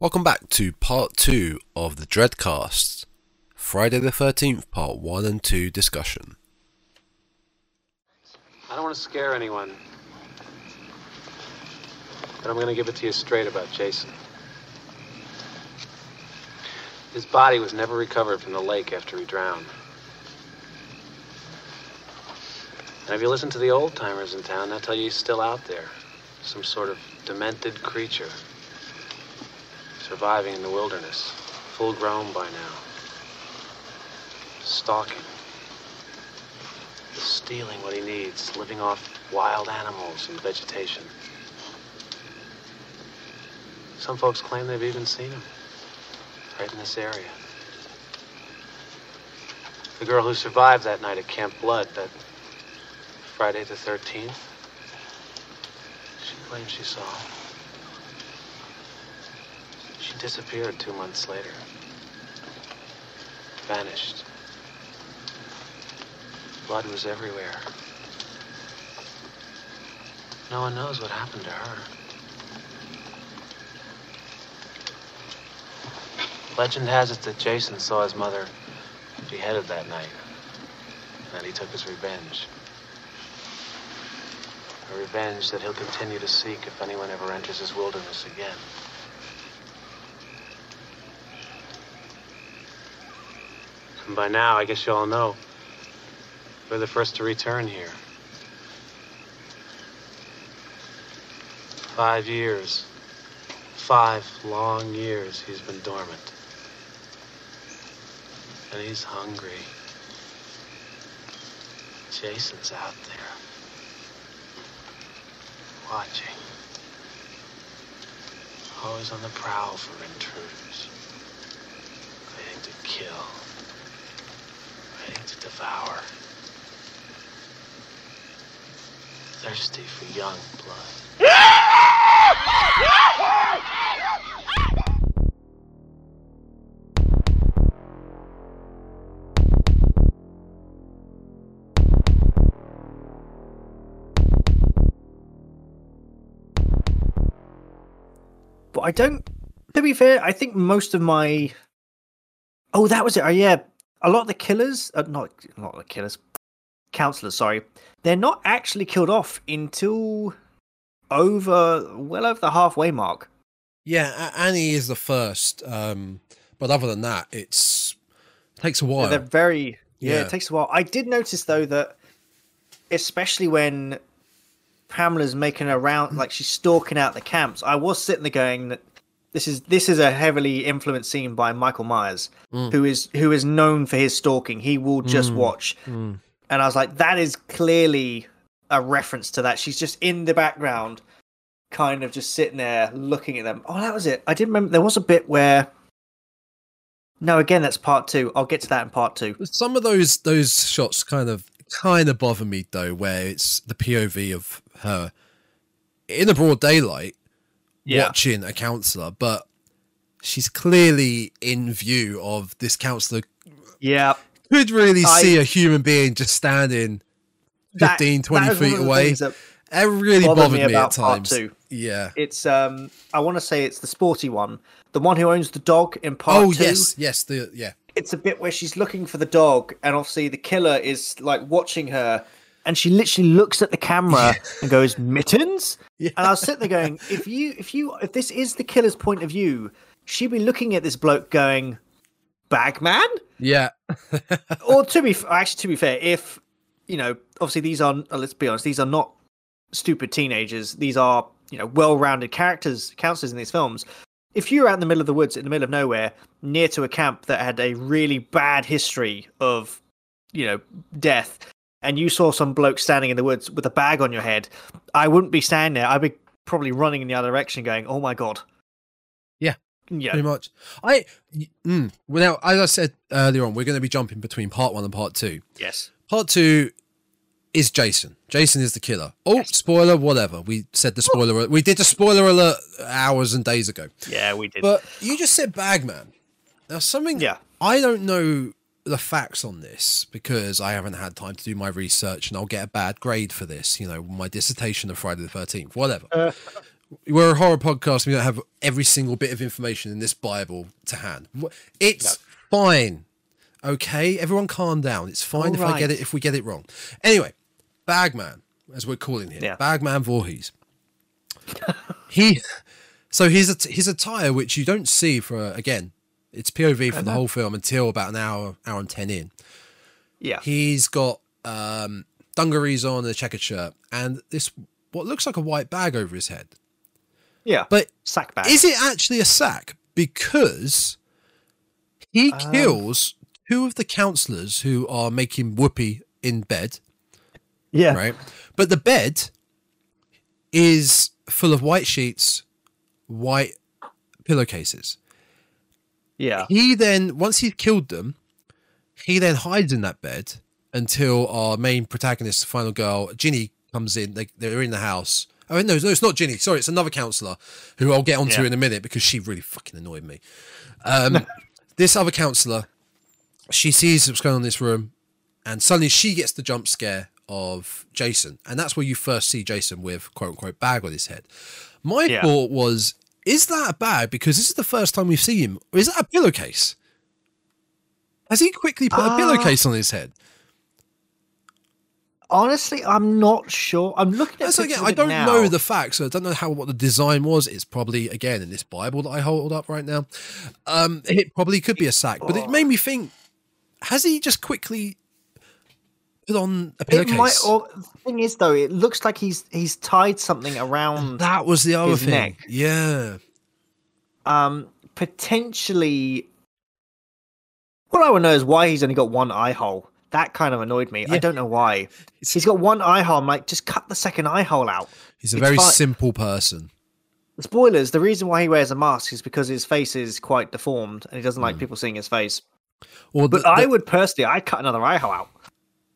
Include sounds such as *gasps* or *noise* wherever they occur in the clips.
Welcome back to part two of the Dreadcast, Friday the 13th, part one and two discussion. I don't want to scare anyone, but I'm going to give it to you straight about Jason. His body was never recovered from the lake after he drowned. And if you listen to the old timers in town, they'll tell you he's still out there. Some sort of demented creature. Surviving in the wilderness. Full grown by now. Stalking. Stealing what he needs. Living off wild animals and vegetation. Some folks claim they've even seen him. Right in this area. The girl who survived that night at Camp Blood, that Friday the 13th, she claims she saw him. She disappeared two months later. Vanished. Blood was everywhere. No one knows what happened to her. Legend has it that Jason saw his mother beheaded that night. And he took his revenge. A revenge that he'll continue to seek if anyone ever enters his wilderness again. And by now, I guess you all know, we're the first to return here. Five years. Five long years he's been dormant. And he's hungry. Jason's out there. Watching. Always on the prowl for intruders. Waiting to kill. To devour. Thirsty for young blood. But I don't. To be fair, I think most of my. Oh, that was it. Oh, yeah. A lot of the killers, uh, not not the killers, counselors. Sorry, they're not actually killed off until over well over the halfway mark. Yeah, A- Annie is the first, um, but other than that, it's takes a while. They're very yeah, Yeah. It takes a while. I did notice though that, especially when Pamela's making her round, like she's stalking out the camps. I was sitting there going that this is this is a heavily influenced scene by Michael Myers, Mm. who is who is known for his stalking. He will just Mm. watch, Mm. and I was like, that is clearly a reference to that. She's just in the background, kind of just sitting there looking at them. Oh, that was it. I didn't remember there was a bit where. No, again, that's part two. I'll get to that in part two. Some of those those shots kind of kind of bother me though, where it's the POV of her in the broad daylight watching a counselor, but she's clearly in view of this counselor. Yeah. Could really I- see a human being just standing That- 15, 20 that feet away. that It really bothered bothered me me, at times. Yeah. It's um I want to say it's the sporty one, the one who owns the dog in part Oh two. yes, yes. The yeah. It's a bit where she's looking for the dog, and obviously the killer is like watching her, and she literally looks at the camera and goes mittens. *laughs* Yeah. And I was sitting there going, if you if you if this is the killer's point of view, she'd be looking at this bloke going, Bagman. Yeah. *laughs* or to be actually to be fair, if you know, obviously these are uh, let's be honest, these are not stupid teenagers. These are you know well-rounded characters, counselors in these films. If you're out in the middle of the woods, in the middle of nowhere, near to a camp that had a really bad history of you know death, and you saw some bloke standing in the woods with a bag on your head, I wouldn't be standing there. I'd be probably running in the other direction, going, "Oh my god." Yeah. Yeah. Pretty much. I mm, well now, as I said earlier on, we're going to be jumping between part one and part two. Yes. Part two is Jason. Jason is the killer. Oh, spoiler, whatever. We said the spoiler. We did the spoiler alert hours and days ago. Yeah, we did. But you just said Bagman. Now, something. Yeah. I don't know the facts on this because I haven't had time to do my research, and I'll get a bad grade for this. You know, my dissertation of Friday the Thirteenth, whatever. Uh. we're a horror podcast. We don't have every single bit of information in this Bible to hand. It's no. fine. Okay, everyone, calm down. It's fine if right. I get it if we get it wrong. Anyway, Bagman, as we're calling him, yeah. Bagman Voorhees. he, *laughs* so his his attire, which you don't see for again, it's POV for the whole film until about an hour, hour and ten in. Yeah, he's got um, dungarees on and a checkered shirt, and this what looks like a white bag over his head. Yeah, but sack bag. Is it actually a sack? Because he um, kills two of the counselors who are making whoopee in bed. Yeah. Right. But the bed is full of white sheets, white pillowcases. Yeah. He then, once he's killed them, he then hides in that bed until our main protagonist, final girl, Ginny, comes in. They, they're in the house. Oh, no, no, it's not Ginny. Sorry, it's another counselor who I'll get onto yeah. in a minute because she really fucking annoyed me. Um, *laughs* this other counselor she sees what's going on in this room, and suddenly she gets the jump scare of Jason, and that's where you first see Jason with quote unquote bag on his head. My yeah. thought was, is that a bag? Because this is the first time we've seen him, or is that a pillowcase? Has he quickly put uh, a pillowcase on his head? Honestly, I'm not sure. I'm looking at. so again, I don't now. know the facts. So I don't know how what the design was. It's probably again in this Bible that I hold up right now. Um, it probably could be a sack, but it made me think: has he just quickly put on a pillowcase? It might, or, the thing is, though, it looks like he's he's tied something around. That was the other thing. Neck. Yeah. Um, potentially. What I want to know is why he's only got one eye hole. That kind of annoyed me. Yeah. I don't know why. It's, he's got one eye hole. I'm like, just cut the second eye hole out. He's a it's very fine. simple person. Spoilers: the reason why he wears a mask is because his face is quite deformed, and he doesn't like mm. people seeing his face. Well, but the, I would personally, I'd cut another eye hole out.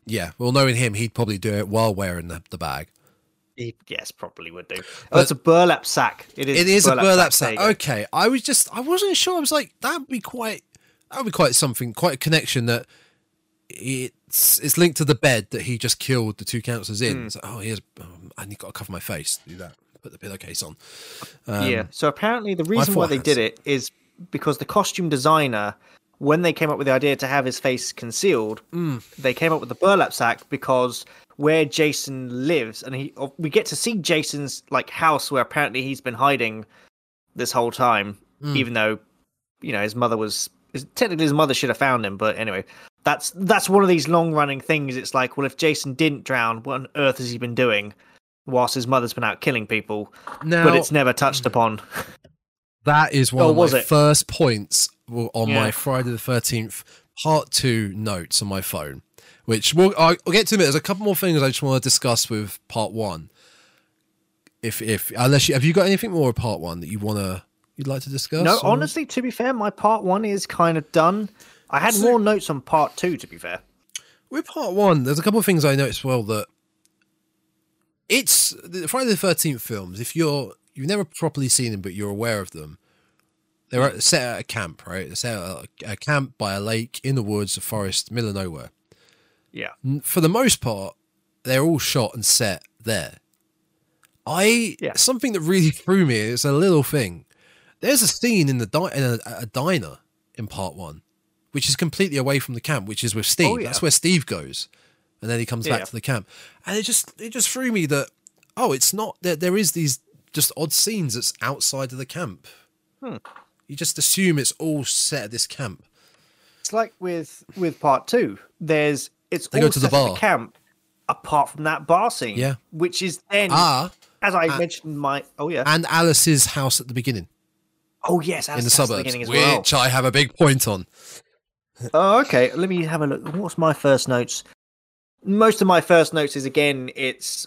Yeah, well, knowing him, he'd probably do it while wearing the, the bag. He, yes, probably would do. Oh, it's a burlap sack. It is. It is burlap a burlap sack. sack. Okay, I was just, I wasn't sure. I was like, that'd be quite, that would be quite something, quite a connection that it's it's linked to the bed that he just killed the two counselors in. Mm. So, oh, here's, um, I need got to cover my face. Do that. Put the pillowcase on. Um, yeah. So apparently, the reason why they did it is because the costume designer when they came up with the idea to have his face concealed, mm. they came up with the burlap sack because where Jason lives, and he we get to see Jason's like house where apparently he's been hiding this whole time, mm. even though you know his mother was technically his mother should have found him, but anyway. That's that's one of these long running things. It's like, well, if Jason didn't drown, what on earth has he been doing whilst his mother's been out killing people? Now, but it's never touched upon. *laughs* That is one oh, of my it? first points on yeah. my Friday the Thirteenth Part Two notes on my phone, which we'll I'll, get to. It. There's a couple more things I just want to discuss with Part One. If if unless you have you got anything more of Part One that you want to you'd like to discuss? No, or? honestly, to be fair, my Part One is kind of done. I had so, more notes on Part Two. To be fair, with Part One, there's a couple of things I noticed well that it's the Friday the Thirteenth films. If you're you've never properly seen them, but you're aware of them they're set at a camp, right? They're set at a, camp by a lake in the woods, a forest, middle of nowhere. Yeah. For the most part, they're all shot and set there. I yeah. something that really *laughs* threw me is a little thing. There's a scene in the di- in a, a, diner in part one, which is completely away from the camp, which is with oh, Steve. Oh, yeah. That's where Steve goes, and then he comes yeah. back to the camp, and it just it just threw me that oh, it's not that there, there is these just odd scenes that's outside of the camp. Hmm. You just assume it's all set at this camp. It's like with with part two. There's it's they all go to the bar the camp, apart from that bar scene. Yeah, which is then ah, as I uh, mentioned, my oh yeah, and Alice's house at the beginning. Oh yes, in the suburbs, the which well. I have a big point on. *laughs* oh, okay. Let me have a look. What's my first notes? Most of my first notes is again, it's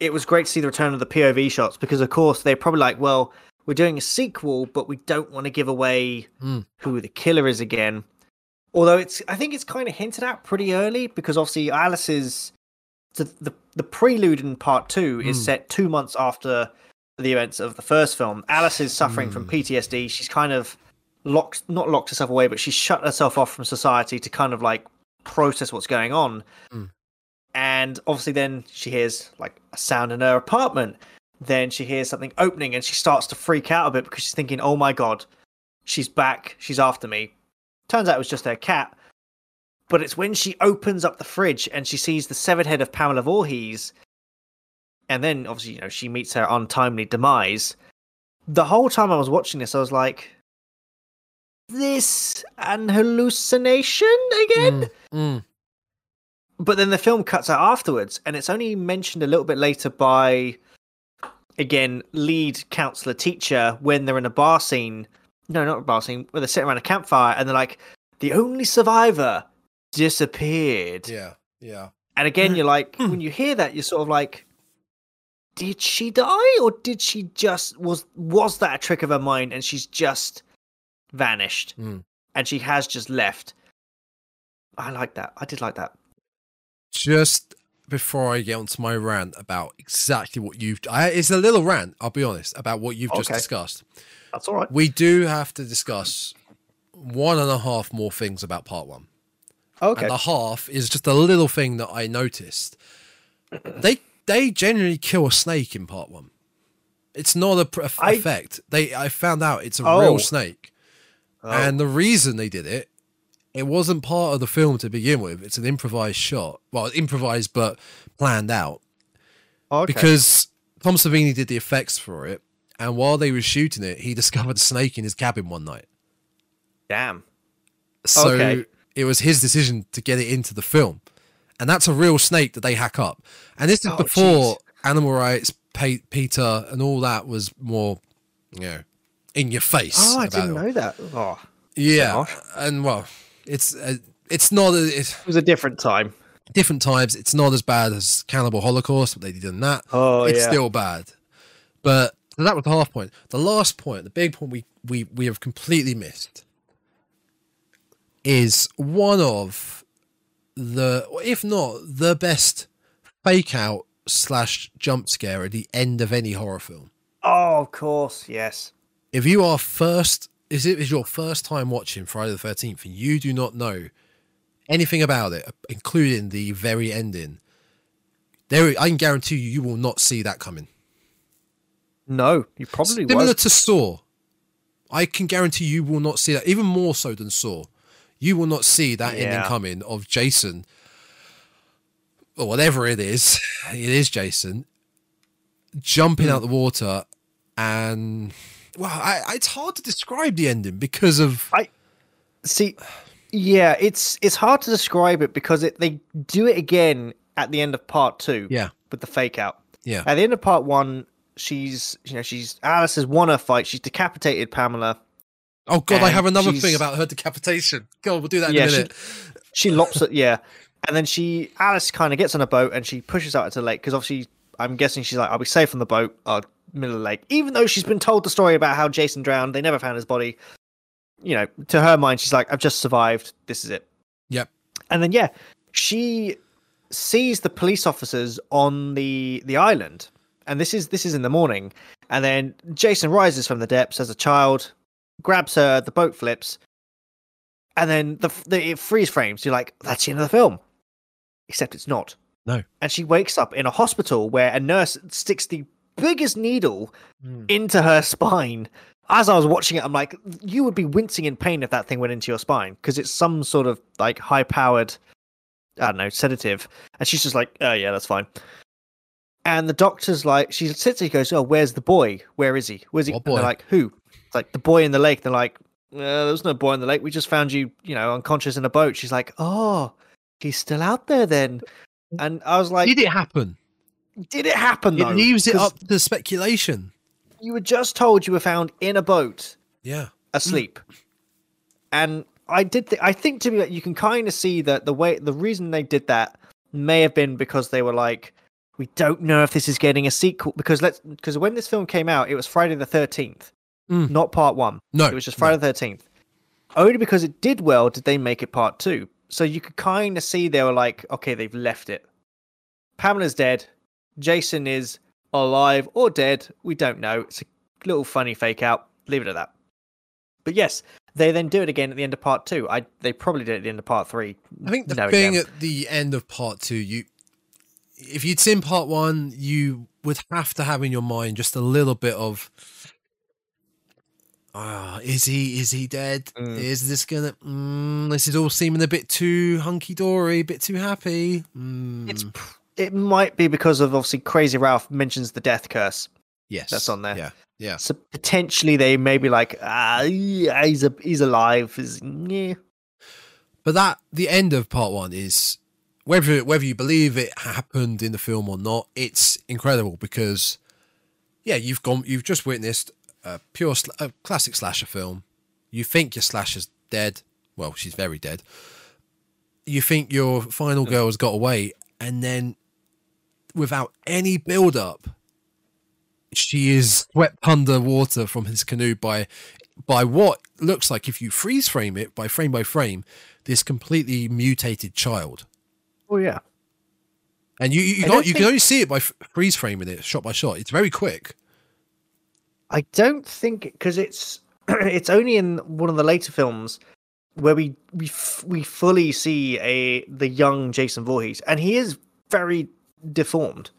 it was great to see the return of the POV shots because, of course, they're probably like, well, we're doing a sequel, but we don't want to give away mm. who the killer is again. Although it's, I think it's kind of hinted at pretty early because obviously Alice's the the, the prelude in part two mm. is hmm. set two months after the events of the first film. Alice is suffering mm. from hmm. PTSD. She's kind of locked, not locked herself away, but she's shut herself off from society to kind of like process what's going on. Hmm. And obviously, then she hears like a sound in her apartment then she hears something opening and she starts to freak out a bit because she's thinking, "Oh my god, she's back. She's after me." Turns out it was just her cat. But it's when she opens up the fridge and she sees the severed head of Pamela Voorhees, and then obviously you know she meets her untimely demise. The whole time I was watching this, I was like, "This an hallucination again?" Mm, mm. But then the film cuts out afterwards and it's only mentioned a little bit later by again lead counselor teacher when they're in a bar scene. No not a bar scene where they're sitting around a campfire and they're like the only survivor disappeared. Yeah, yeah. and again you're like when you hear that you're sort of like did she die or did she just was was that a trick of her mind and she's just vanished? Mm. and she has just left. I like that. I did like that Just before I get onto my rant about exactly what you've, I, it's a little rant. I'll be honest about what you've just discussed. that's all right We do have to discuss one and a half more things about part one. okay And the half is just a little thing that I noticed. They they generally kill a snake in part one. It's not a I- effect. They I found out it's a Oh. real snake, Oh. and the reason they did it, it wasn't part of the film to begin with. It's an improvised shot. Well, improvised but planned out oh, okay. because Tom Savini did the effects for it, and while they were shooting it, he *laughs* discovered a snake in his cabin one night. damn So Okay. it was his decision to get it into the film. And that's a real snake that they hack up. And this is Oh, before jeez. animal rights, Pe- PETA, and all that was more, you know, in your face. Oh, I didn't know that. Oh, Yeah. And well, it's uh, it's not a, it's it was a different time. different times. It's not as bad as Cannibal Holocaust, what they did in that. Oh, it's yeah. still bad. But that was the half point. The last point, the big point we, we, we have completely missed is one of the, if not the best fake out slash jump scare at the end of any horror film. Oh, of course, yes. If you are first, is it is your first time watching Friday the 13th and you do not know anything about it, including the very ending, there I can guarantee you, you will not see that coming. No, you probably Similar was. to Saw, I can guarantee you will not see that. Even more so than Saw, you will not see that ending coming of Jason or whatever it is. *laughs* It is Jason jumping Hmm. out the water, and well, I, it's hard to describe the ending because of I See, yeah, it's it's hard to describe it because it they do it again at the end of part two. Yeah. with the fake out. yeah, At the end of part one, she's you know she's Alice has won her fight. She's decapitated Pamela. Oh god, I have another she's- thing about her decapitation. God, we'll do that in Yeah, a she- minute. She lops it, yeah, and then she Alice kind of gets on a boat and she pushes out into the lake because obviously I'm guessing she's like I'll be safe on the boat, uh, middle of the lake. Even though she's been told the story about how Jason drowned, they never found his body. You know, to her mind, she's like I've just survived. This is it. Yep. And then yeah, she sees the police officers on the the island, and this is this is in the morning. And then Jason rises from the depths as a child, grabs her, the boat flips, and then the, the it freeze frames. You're like, that's the end of the film, except it's not. No. And she wakes up in a hospital where a nurse sticks the biggest needle Hmm. into her spine. As I was watching it, I'm like, you would be wincing in pain if that thing went into your spine because it's some sort of like high powered, I don't know, sedative. And she's just like, oh, yeah, that's fine. And the doctor's like, she sits there, he goes, oh, where's the boy? Where is he? Where's he? What And they're like, who? It's like, the boy in the lake. They're like, uh, was no boy in the lake. We just found you, you know, unconscious in a boat. She's like, oh, he's still out there then. And I was like, Did it happen? did it happen It though? leaves it up to speculation. You were just told you were found in a boat Yeah. asleep, and I did. Th- I think to me, like, you can kind of see that the way the reason they did that may have been because they were like, we don't know if this is getting a sequel because let's because when this film came out, it was Friday the Thirteenth, Mm. not Part One. No, it was just. Friday the Thirteenth. Only because it did well did they make it Part Two. So you could kind of see they were like, okay, they've left it. Pamela's dead. Jason is alive or dead. We don't know. It's a little funny fake out. Leave it at that. But yes, they then do it again at the end of part two. I they probably did it at the end of part three. I think the No, thing again. at the end of part two, you if you'd seen part one, you would have to have in your mind just a little bit of ah, is he is he dead? Mm. Is this gonna? Mm, this is all seeming a bit too hunky dory, a bit too happy. Mm, It's it might be because of obviously Crazy Ralph mentions the death curse. yes, that's on there. Yeah, yeah. So potentially they may be like, ah, yeah, he's a, he's alive. He's, yeah. But that the end of part one is whether whether you believe it happened in the film or not, it's incredible because yeah, you've gone, you've just witnessed a pure sl- a classic slasher film. You think your slasher's dead. Well, she's very dead. You think your final girl has got away, and then without any build up, she is swept underwater from his canoe by by what looks like if you freeze frame it by frame by frame, this completely mutated child. Oh yeah. And you you, can't, don't you can only see it by freeze framing it shot by shot. It's very quick. I don't think because it's *clears throat* it's only in one of the later films where we we f- we fully see a the young Jason Voorhees, and he is very deformed.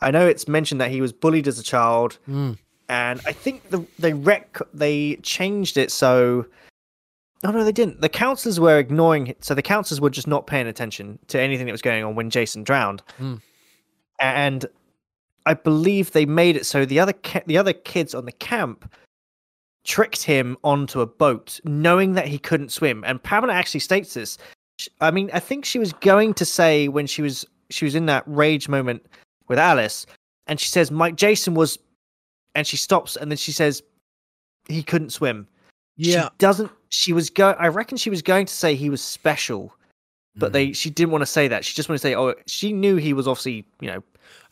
I know it's mentioned that he was bullied as a child, Mm. and I think the they rec they changed it so. Oh no, they didn't. The counselors were ignoring it, so the counselors were just not paying attention to anything that was going on when Jason drowned, Hmm. and I believe they made it so the other ki- the other kids on the camp tricked him onto a boat, knowing that he couldn't swim. And Pamela actually states this. I mean, I think she was going to say when she was she was in that rage moment with Alice, and she says, "Mike Jason was," and she stops, and then she says, "He couldn't swim." Yeah. she doesn't. She was going. I reckon she was going to say he was special, but Mm. they she didn't want to say that. She just wanted to say, "Oh, she knew he was obviously, you know."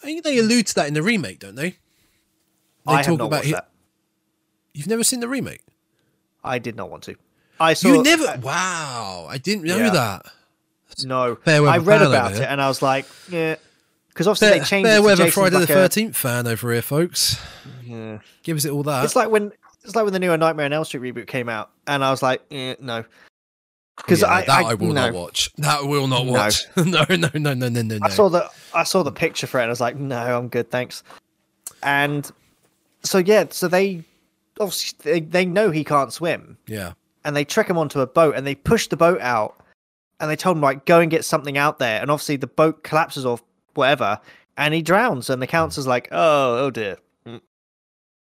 I think they allude to that in the remake, don't they? They I have not watched he- that. You've never seen the remake. I did not want to. I saw. you never. wow, I didn't know Yeah. that. No, I read about here. it and I was like, yeah, because obviously Fair, they changed. fair it to weather Jason's Friday like the Thirteenth fan over here, folks. Yeah. Give us it all that. It's like when it's like when the new Nightmare on Elm Street reboot came out, and I was like, eh, no, because Yeah, I, that I, I, will no. not watch. That I will not watch. no, *laughs* no, no, no, no, no, no. I saw the I saw the picture for it, and I was like, no, I'm good, thanks. And so yeah, so they obviously they, they know he can't swim, Yeah. and they trick him onto a boat, and they push the boat out, and they told him like, go and get something out there, and obviously the boat collapses or whatever, and he drowns, and the counselor's like, oh, oh dear.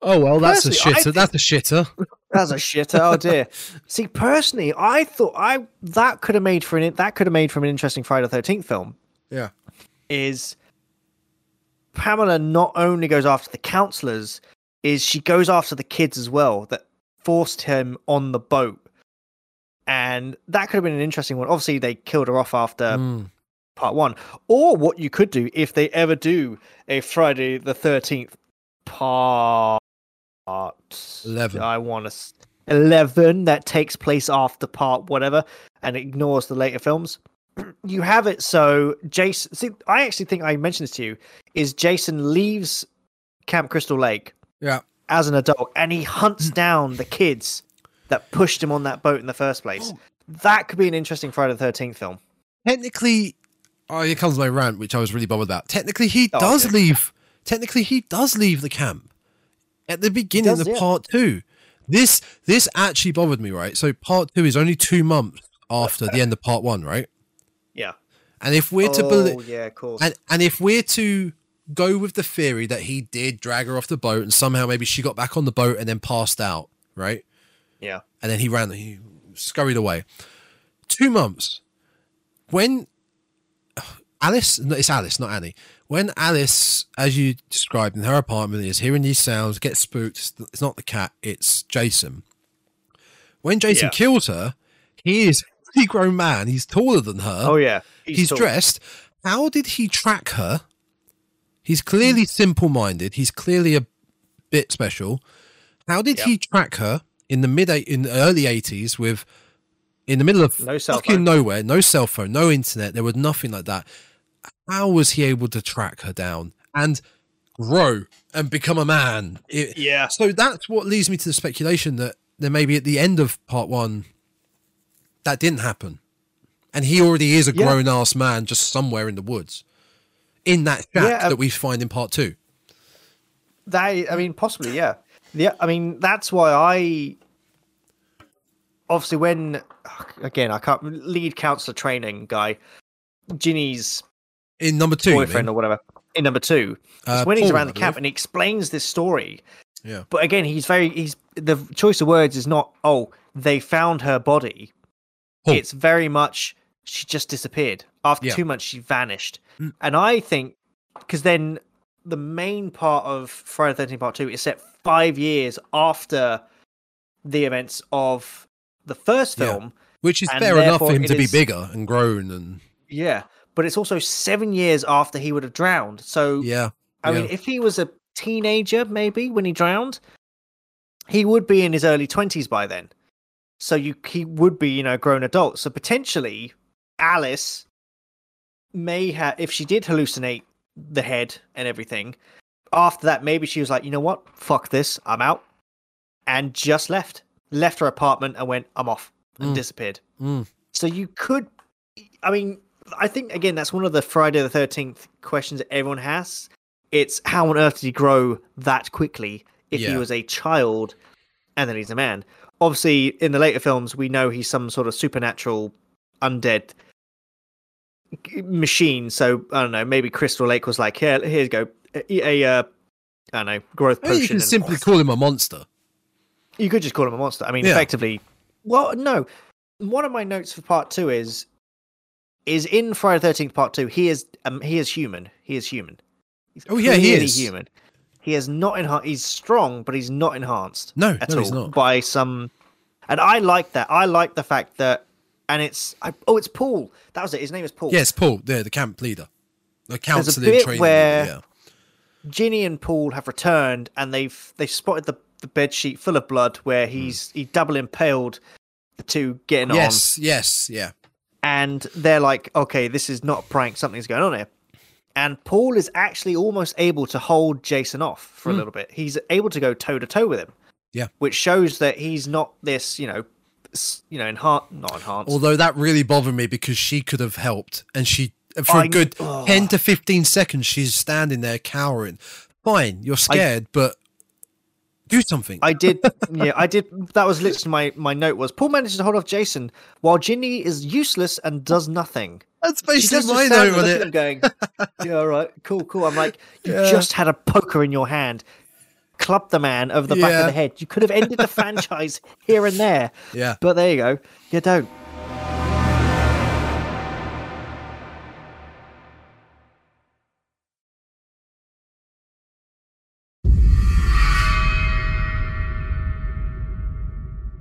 Oh well, that's a Personally, I shitter. think- That's a shitter. That's a shitter. Oh dear. *laughs* See, personally, I thought I that could have made for an that could have made from an interesting Friday the Thirteenth film. Yeah. Is Pamela not only goes after the counselors, is she goes after the kids as well that forced him on the boat, and that could have been an interesting one. Obviously, they killed her off after Mm. part one, or what you could do if they ever do a Friday the Thirteenth part 11. I want to eleven that takes place after part whatever and ignores the later films. *clears throat* You have it so Jason. See, I actually think I mentioned this to you. Is Jason leaves Camp Crystal Lake Yeah. as an adult and he hunts *clears throat* down the kids that pushed him on that boat in the first place. Oh. That could be an interesting Friday the Thirteenth film. Technically, oh, here comes my rant, which I was really bothered about. Technically, he Oh, does okay. leave. Technically, he does leave the camp at the beginning does, of yeah. part two. This this actually bothered me, right? So part two is only two months after the end of part one, right? Yeah. And if we're to oh, believe, yeah, of course. and and if we're to go with the theory that he did drag her off the boat and somehow maybe she got back on the boat and then passed out, right? yeah. and then he ran he scurried away two months when *sighs* alice no, it's alice not annie when alice as you described in her apartment is hearing these sounds gets spooked it's- not the cat it's jason when jason Yeah. kills her he is a grown man he's taller than her Oh yeah. he's, tall. dressed how did he track her he's clearly hmm. simple-minded he's clearly a bit special how did Yeah. he track her in the mid in the early 80s with in the middle of No fucking phone. nowhere no cell phone no internet there was nothing like that how was he able to track her down and grow and become a man It- Yeah. so that's what leads me to the speculation that there may be at the end of part one that didn't happen and he already is a Yeah. grown ass man just somewhere in the woods in that shack yeah, um, that we find in part two. That I mean, possibly, yeah, yeah. I mean, that's why I obviously when again I can't lead counselor training guy, Ginny's in number two boyfriend or whatever in number two. Uh, when Paul, he's around the camp and he explains this story. Yeah. But again, he's very he's the choice of words is not oh they found her body. Paul. It's very much she just disappeared after yeah. two months. She vanished, mm. and I think because then the main part of Friday the Thirteenth Part Two is set five years after the events of the first film, yeah. which is fair enough for him to is, be bigger and grown and yeah, but it's also seven years after he would have drowned. So yeah, I yeah. mean, if he was a teenager, maybe when he drowned, he would be in his early twenties by then. So you he would be, you know, a grown adult. So potentially Alice may have if she did hallucinate the head and everything, after that maybe she was like, you know what? Fuck this, I'm out. And just left. Left her apartment and went, I'm off and mm. disappeared. Mm. So you could I mean, I think again that's one of the Friday the thirteenth questions that everyone has. It's how on earth did he grow that quickly if yeah. he was a child and then he's a man? Obviously, in the later films, we know he's some sort of supernatural undead machine. So I don't know. Maybe Crystal Lake was like, "Here, here you go, a, a uh, I don't know, growth potion." You can simply *laughs* call him a monster. You could just call him a monster. I mean, yeah. effectively. Well, no. One of my notes for part two is is in Friday Thirteenth Part Two. He is um, he is human. He is human. He's oh yeah, he is human. He is not enhanced. He's strong, but he's not enhanced. No, at no, all he's not. by some. And I like that. I like the fact that, and it's I, oh, it's Paul. That was it. His name is Paul. Yes, Paul. Yeah, the camp leader, the counselor There's a bit training. Where yeah. Ginny and Paul have returned, and they've they've spotted the the bed sheet full of blood where he's mm. he double impaled the two getting yes, on. Yes, yes, yeah and they're like, okay, this is not a prank. Something's going on here. And Paul is actually almost able to hold Jason off for mm. a hmm. little bit. He's able to go toe to toe with him. Yeah, which shows that he's not this, you know, you know, enhanced, not enhanced. Although that really bothered me because she could have helped, and she for I, a good oh. ten to fifteen seconds she's standing there cowering. Fine, you're scared, I, but do something. I did. *laughs* Yeah, I did. That was literally my my note was Paul manages to hold off Jason while Ginny is useless and does nothing. That's basically my note on it. Going, yeah, all right, cool, cool. I'm like, *laughs* you yeah. just had a poker in your hand. Club the man over the yeah. back of the head. You could have ended the *laughs* franchise here and there. Yeah. But there you go. You don't.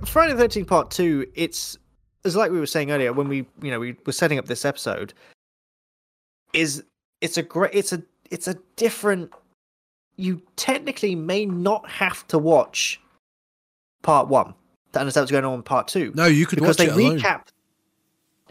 Friday the Thirteenth Part Two. It's as like we were saying earlier when we you know we were setting up this episode. Is it's a great it's a it's a different. You technically may not have to watch part one to understand what's going on in part two. No, you could because they recap. Alone.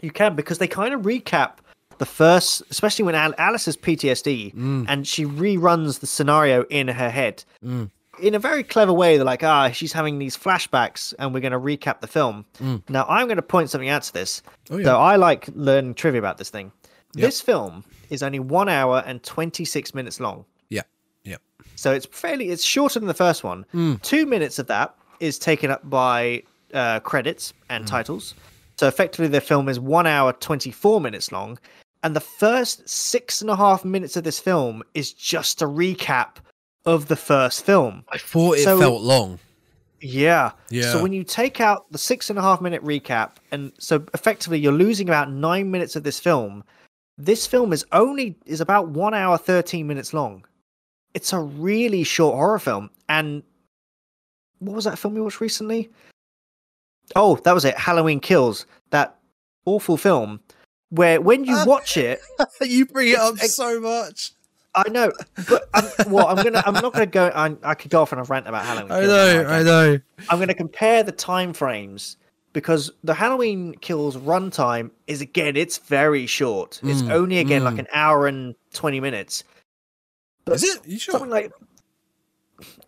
You can because they kind of recap the first, especially when Alice has PTSD mm. and she reruns the scenario in her head. Mm in a very clever way, they're like, ah, she's having these flashbacks, and we're going to recap the film. Mm. Now, I'm going to point something out to this. Oh, yeah. So I like learning trivia about this thing. Yep. This film is only one hour and 26 minutes long. Yeah, yeah. So it's fairly, it's shorter than the first one. Mm. Two minutes of that is taken up by uh, credits and mm. titles. So effectively, the film is one hour, 24 minutes long. And the first six and a half minutes of this film is just a recap of the first film. I thought it so, felt long. Yeah. Yeah. So when you take out the six and a half minute recap, and so effectively you're losing about nine minutes of this film. This film is only is about one hour thirteen minutes long. It's a really short horror film. And what was that film we watched recently? Oh, that was it. Halloween Kills. That awful film where when you ah. watch it, *laughs* you bring it up so much. I know, but I'm, well, I'm gonna. I'm not gonna go. I, I could go off on a rant about Halloween. I know. I know. I'm gonna compare the time frames because the Halloween Kills runtime is again, it's very short. It's mm, only again mm. like an hour and twenty minutes. But is it? You sure? Something like.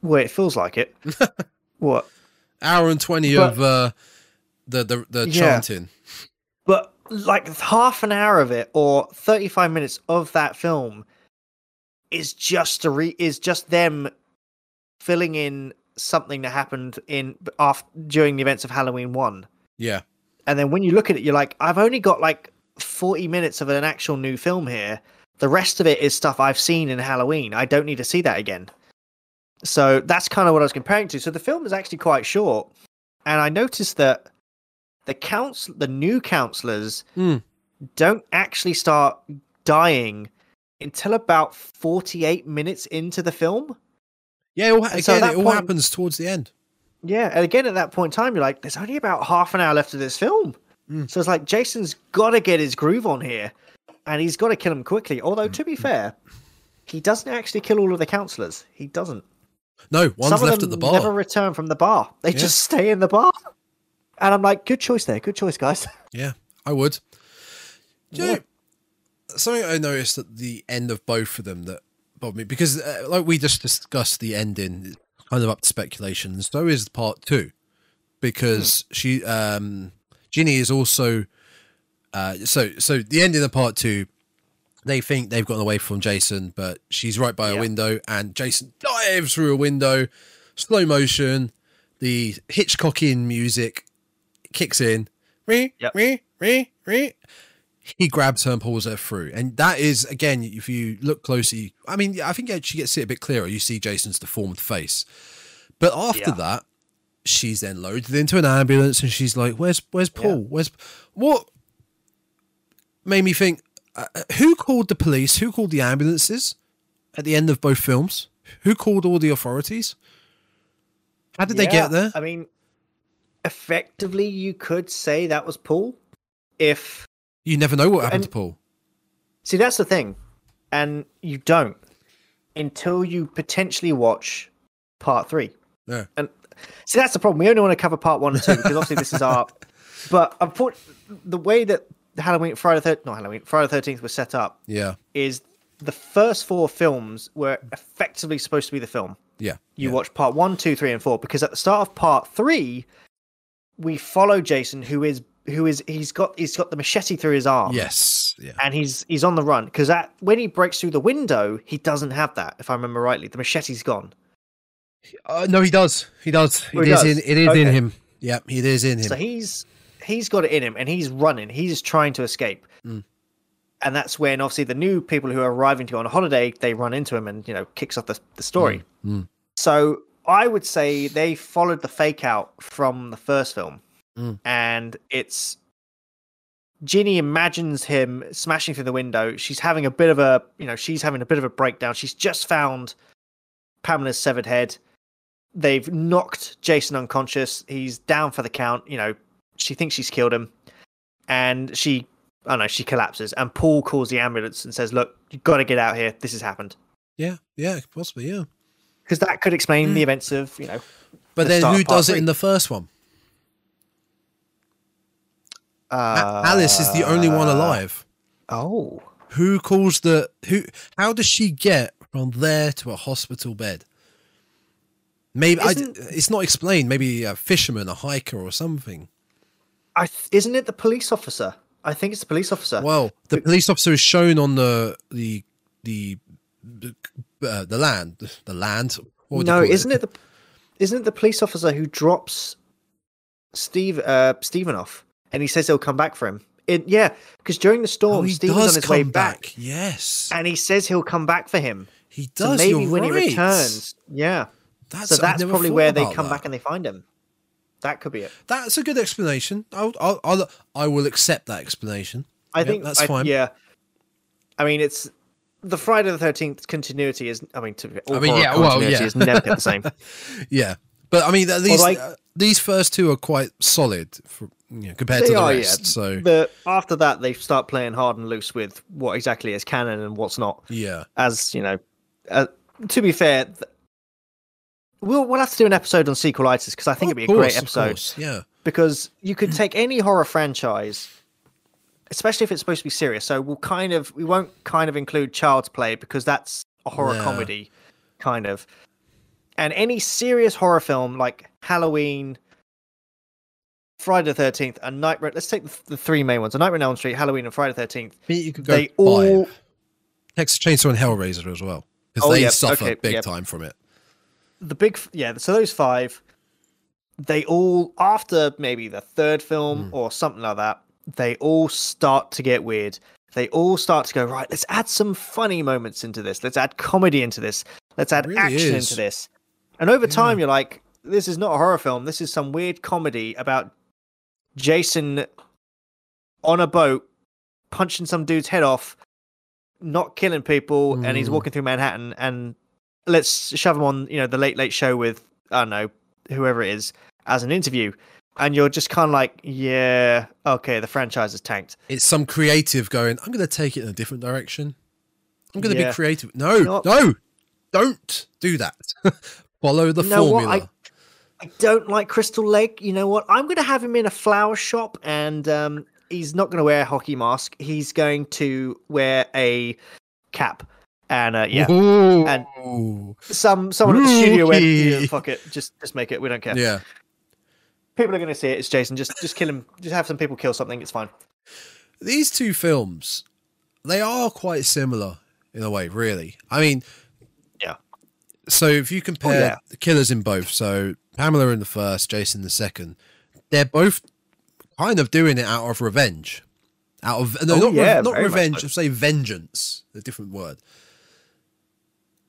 Well, it feels like it. *laughs* what? Hour and twenty but, of uh, the the the yeah. chanting. But like half an hour of it, or thirty-five minutes of that film is just a re- is just them filling in something that happened in after during the events of Halloween one. Yeah. And then when you look at it, you're like, I've only got like 40 minutes of an actual new film here. The rest of it is stuff I've seen in Halloween. I don't need to see that again. So that's kind of what I was comparing to. So the film is actually quite short, and I noticed that the counsel, the new counselors, Mm. don't actually start dying until about 48 minutes into the film. Yeah, it all, And so at again, that it all point- happens towards the end. Yeah, and again at that point in time, you're like, there's only about half an hour left of this film. Mm. So it's like Jason's got to get his groove on here, and he's got to kill him quickly. Although to be fair, he doesn't actually kill all of the counselors. He doesn't. No, one's Some of left them at the bar. Never return from the bar. They Yeah. just stay in the bar. And I'm like, good choice there. Good choice, guys. Yeah, I would. Do you Yeah. know, something I noticed at the end of both of them that bothered me because, uh, like we just discussed, the ending kind of up to speculation. So is part two because she, um, Ginny is also. Uh, so so the ending of part two, they think they've gotten away from Jason, but she's right by a window, and Jason dives through a window, slow motion. The Hitchcockian music kicks in. Re, Yep. re, re, re. He grabs her and pulls her through. And that is, again, if you look closely, I mean, I think she gets it a bit clearer. You see Jason's deformed face. But after Yeah. that, she's then loaded into an ambulance and she's like, Where's where's Paul? Where's what made me think uh, uh, who called the police? Who called the ambulances at the end of both films? Who called all the authorities? How did they get there? I mean, effectively, you could say that was Paul. If You never know what happened and- to Paul. see, that's the thing, and you don't until you potentially watch part three. Yeah. And see, that's the problem. We only want to cover part one and two because obviously this is our. *laughs* But unfortunately, the way that Halloween, Friday, thir- not Halloween, Friday the Thirteenth was set up Yeah. is the first four films were effectively supposed to be the film. Yeah. You yeah. watch part one, two, three, and four because at the start of part three, we follow Jason, who is who is he's got he's got the machete through his arm. Yes. Yeah. And he's he's on the run because that when he breaks through the window, he doesn't have that. If I remember rightly, the machete's gone. Uh, no, he does. He does. It Oh, he is does? in. It is in him. Yep. It is in him. So he's he's got it in him, and he's running. He's trying to escape. Mm. And that's when obviously the new people who are arriving to go on a holiday they run into him and you know kicks off the the story. Mm. So I would say they followed the fake out from the first film, Mm. and it's Ginny imagines him smashing through the window. She's having a bit of a, you know, she's having a bit of a breakdown. She's just found Pamela's severed head. They've knocked Jason unconscious. He's down for the count. You know, she thinks she's killed him, and she, I don't know, she collapses. And Paul calls the ambulance and says, "Look, you've got to get out here. This has happened." Yeah. Yeah. Possibly. Yeah. Because that could explain the events of, you know, But The then who does it in the first one? Uh, Alice is the only one alive. Oh, Who calls the who? How does she get from there to a hospital bed? Maybe I, it's not explained. Maybe a fisherman, a hiker, or something. I isn't it the police officer? I think it's the police officer. Well, the police officer is shown on the the the the, uh, the land, the land. No, isn't it the isn't it the police officer who drops Steve uh Stephen off and he says he'll come back for him? It, yeah, because during the storm, Oh, he Stephen's on his way come back, Yes, and he says he'll come back for him. he So does. maybe you're when he returns, yeah. That's, so that's probably where they come that. back and they find him. That could be it. That's a good explanation. I'll, I'll, I'll I will accept that explanation. I Yep, think that's I- fine. Yeah, I mean it's the Friday the Thirteenth continuity is. I mean, to, all I mean, yeah, well, continuity yeah. is never the same. *laughs* Yeah, but I mean, at least like- uh, these first two are quite solid for, you know, compared to the are, rest. yeah. So The after that they start playing hard and loose with what exactly is canon and what's not. yeah, As you know, uh, to be fair, th- we'll we'll have to do an episode on sequelitis because I think Of it'd be a great course, of episode. Yeah, because you could take any horror franchise, especially if it's supposed to be serious. So we'll kind of we won't kind of include Child's Play because that's a horror Yeah. comedy, kind of. And any serious horror film like Halloween, Friday the Thirteenth, and Nightmare. Let's take the, the three main ones: A Nightmare on Elm Street, Halloween, and Friday the Thirteenth. You could go They five. all Texas Chainsaw and Hellraiser as well. because Oh, they yeah, suffer okay, big yeah. time from it. the big yeah so those five they all after maybe the third film Hmm. or something like that they all start to get weird they all start to go right let's add some funny moments into this let's add comedy into this let's add really action is. into this and over Yeah. time you're like this is not a horror film this is some weird comedy about jason on a boat punching some dude's head off not killing people and he's Mm. walking through manhattan and let's shove him on, you know, the late late show with I don't know whoever it is as an interview, and you're just kind of like, yeah, okay, the franchise is tanked. It's some creative going. I'm going to take it in a different direction. I'm going to Yeah. be creative. No, You know no, don't do that. *laughs* Follow the You know what? formula. I don't like Crystal Lake. You know what? I'm going to have him in a flower shop, and um, he's not going to wear a hockey mask. He's going to wear a cap, and uh, yeah, Ooh. and- some someone at the studio went, yeah, "Fuck it, just just make it. We don't care." yeah. People are going to see it. It's Jason. Just just kill him. Just have some people kill something. It's fine. These two films, they are quite similar in a way, really. I mean, Yeah. So if you compare oh, yeah. the killers in both, so Pamela in the first, Jason in the second, they're both kind of doing it out of revenge. Out of no, Oh, not, re- yeah, not very revenge. so. Say vengeance, a different word.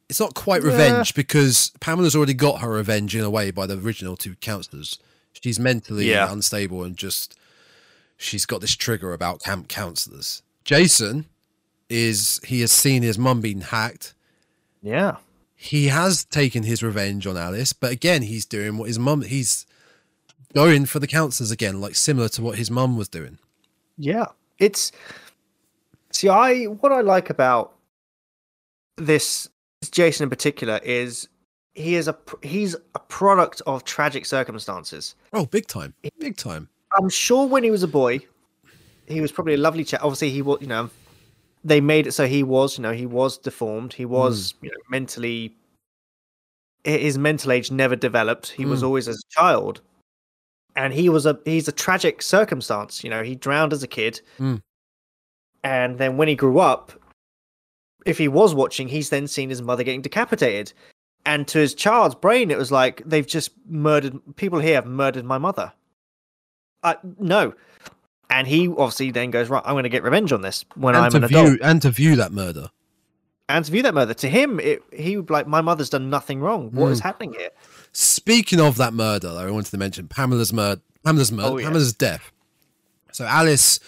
It's not quite Yeah. revenge because Pamela's already got her revenge in a way by the original two counselors. She's mentally Yeah. unstable and just she's got this trigger about camp counselors. Jason is he has seen his mum being hacked. Yeah. He has taken his revenge on Alice, but again, he's doing what his mum he's going for the counselors again, like similar to what his mum was doing. Yeah, it's see, I what I like about this Jason in particular is he is a he's a product of tragic circumstances. Oh, big time. Big time. I'm sure when he was a boy, he was probably a lovely chap. Obviously, he was, you know, they made it so he was, you know, he was deformed. He was, you know, mentally, his mental age never developed. He was Mm. always as a child, and he was a he's a tragic circumstance. You know, he drowned as a kid, Mm. and then when he grew up, if he was watching, he's then seen his mother getting decapitated. And to his child's brain, it was like they've just murdered people here have murdered my mother. Uh, no, and he obviously then goes right. I'm going to get revenge on this when and I'm an view adult. and to view that murder. And to view that murder to him, it, he would be like my mother's done nothing wrong. What is Mm. happening here? Speaking of that murder, though, I wanted to mention Pamela's murder. Pamela's murder. Oh, yeah. Pamela's death. So Alice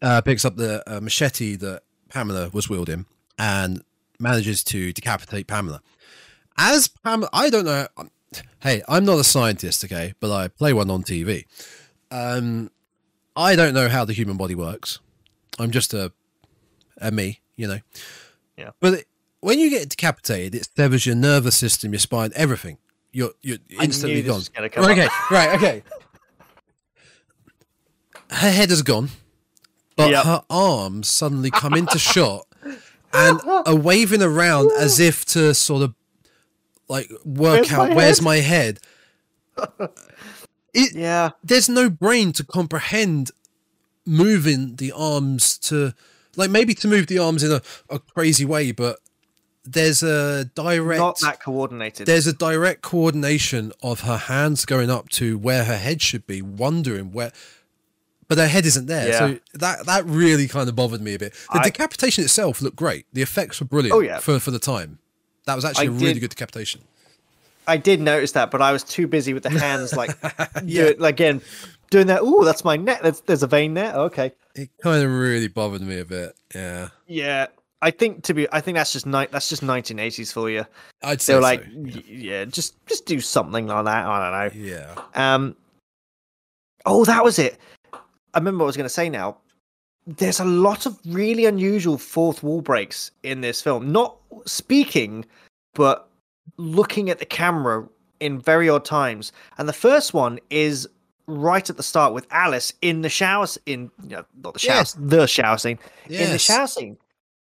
uh, picks up the uh, machete that Pamela was wielding and manages to decapitate Pamela. As Pamela, I don't know. um, Hey, I'm not a scientist, okay, but I play one on TV. Um, I don't know how the human body works. I'm just a, a me, you know. Yeah. But it, when you get decapitated, it severs your nervous system, your spine, everything. You're you're instantly gone. gonna up. okay, *laughs* right, okay. Her head is gone, but Yep. her arms suddenly come into shot and *laughs* are waving around as if to sort of like work Where's out my where's my head. *laughs* It, Yeah, there's no brain to comprehend moving the arms to like maybe to move the arms in a, a crazy way but there's a direct not that coordinated. there's a direct coordination of her hands going up to where her head should be wondering where but her head isn't there. So that that really kind of bothered me a bit. The I- decapitation itself looked great. The effects were brilliant Oh, yeah. for for the time. That was actually I a really did- good decapitation I did notice that, but I was too busy with the hands, like *laughs* Yeah. yeah, again, doing that. Oh, that's my neck. There's, there's a vein there. Okay, it kind of really bothered me a bit yeah yeah. I think to be, I think that's just ni- that's just 1980s for you. i'd say were like, so. y- yeah, just just do something like that. I don't know. yeah Um. Oh, that was it. I remember what I was going to say now. There's a lot of really unusual fourth wall breaks in this film. Not speaking, but looking at the camera in very odd times. And the first one is right at the start with Alice in the shower in you know, not the shower, Yes. the shower scene. In the shower scene.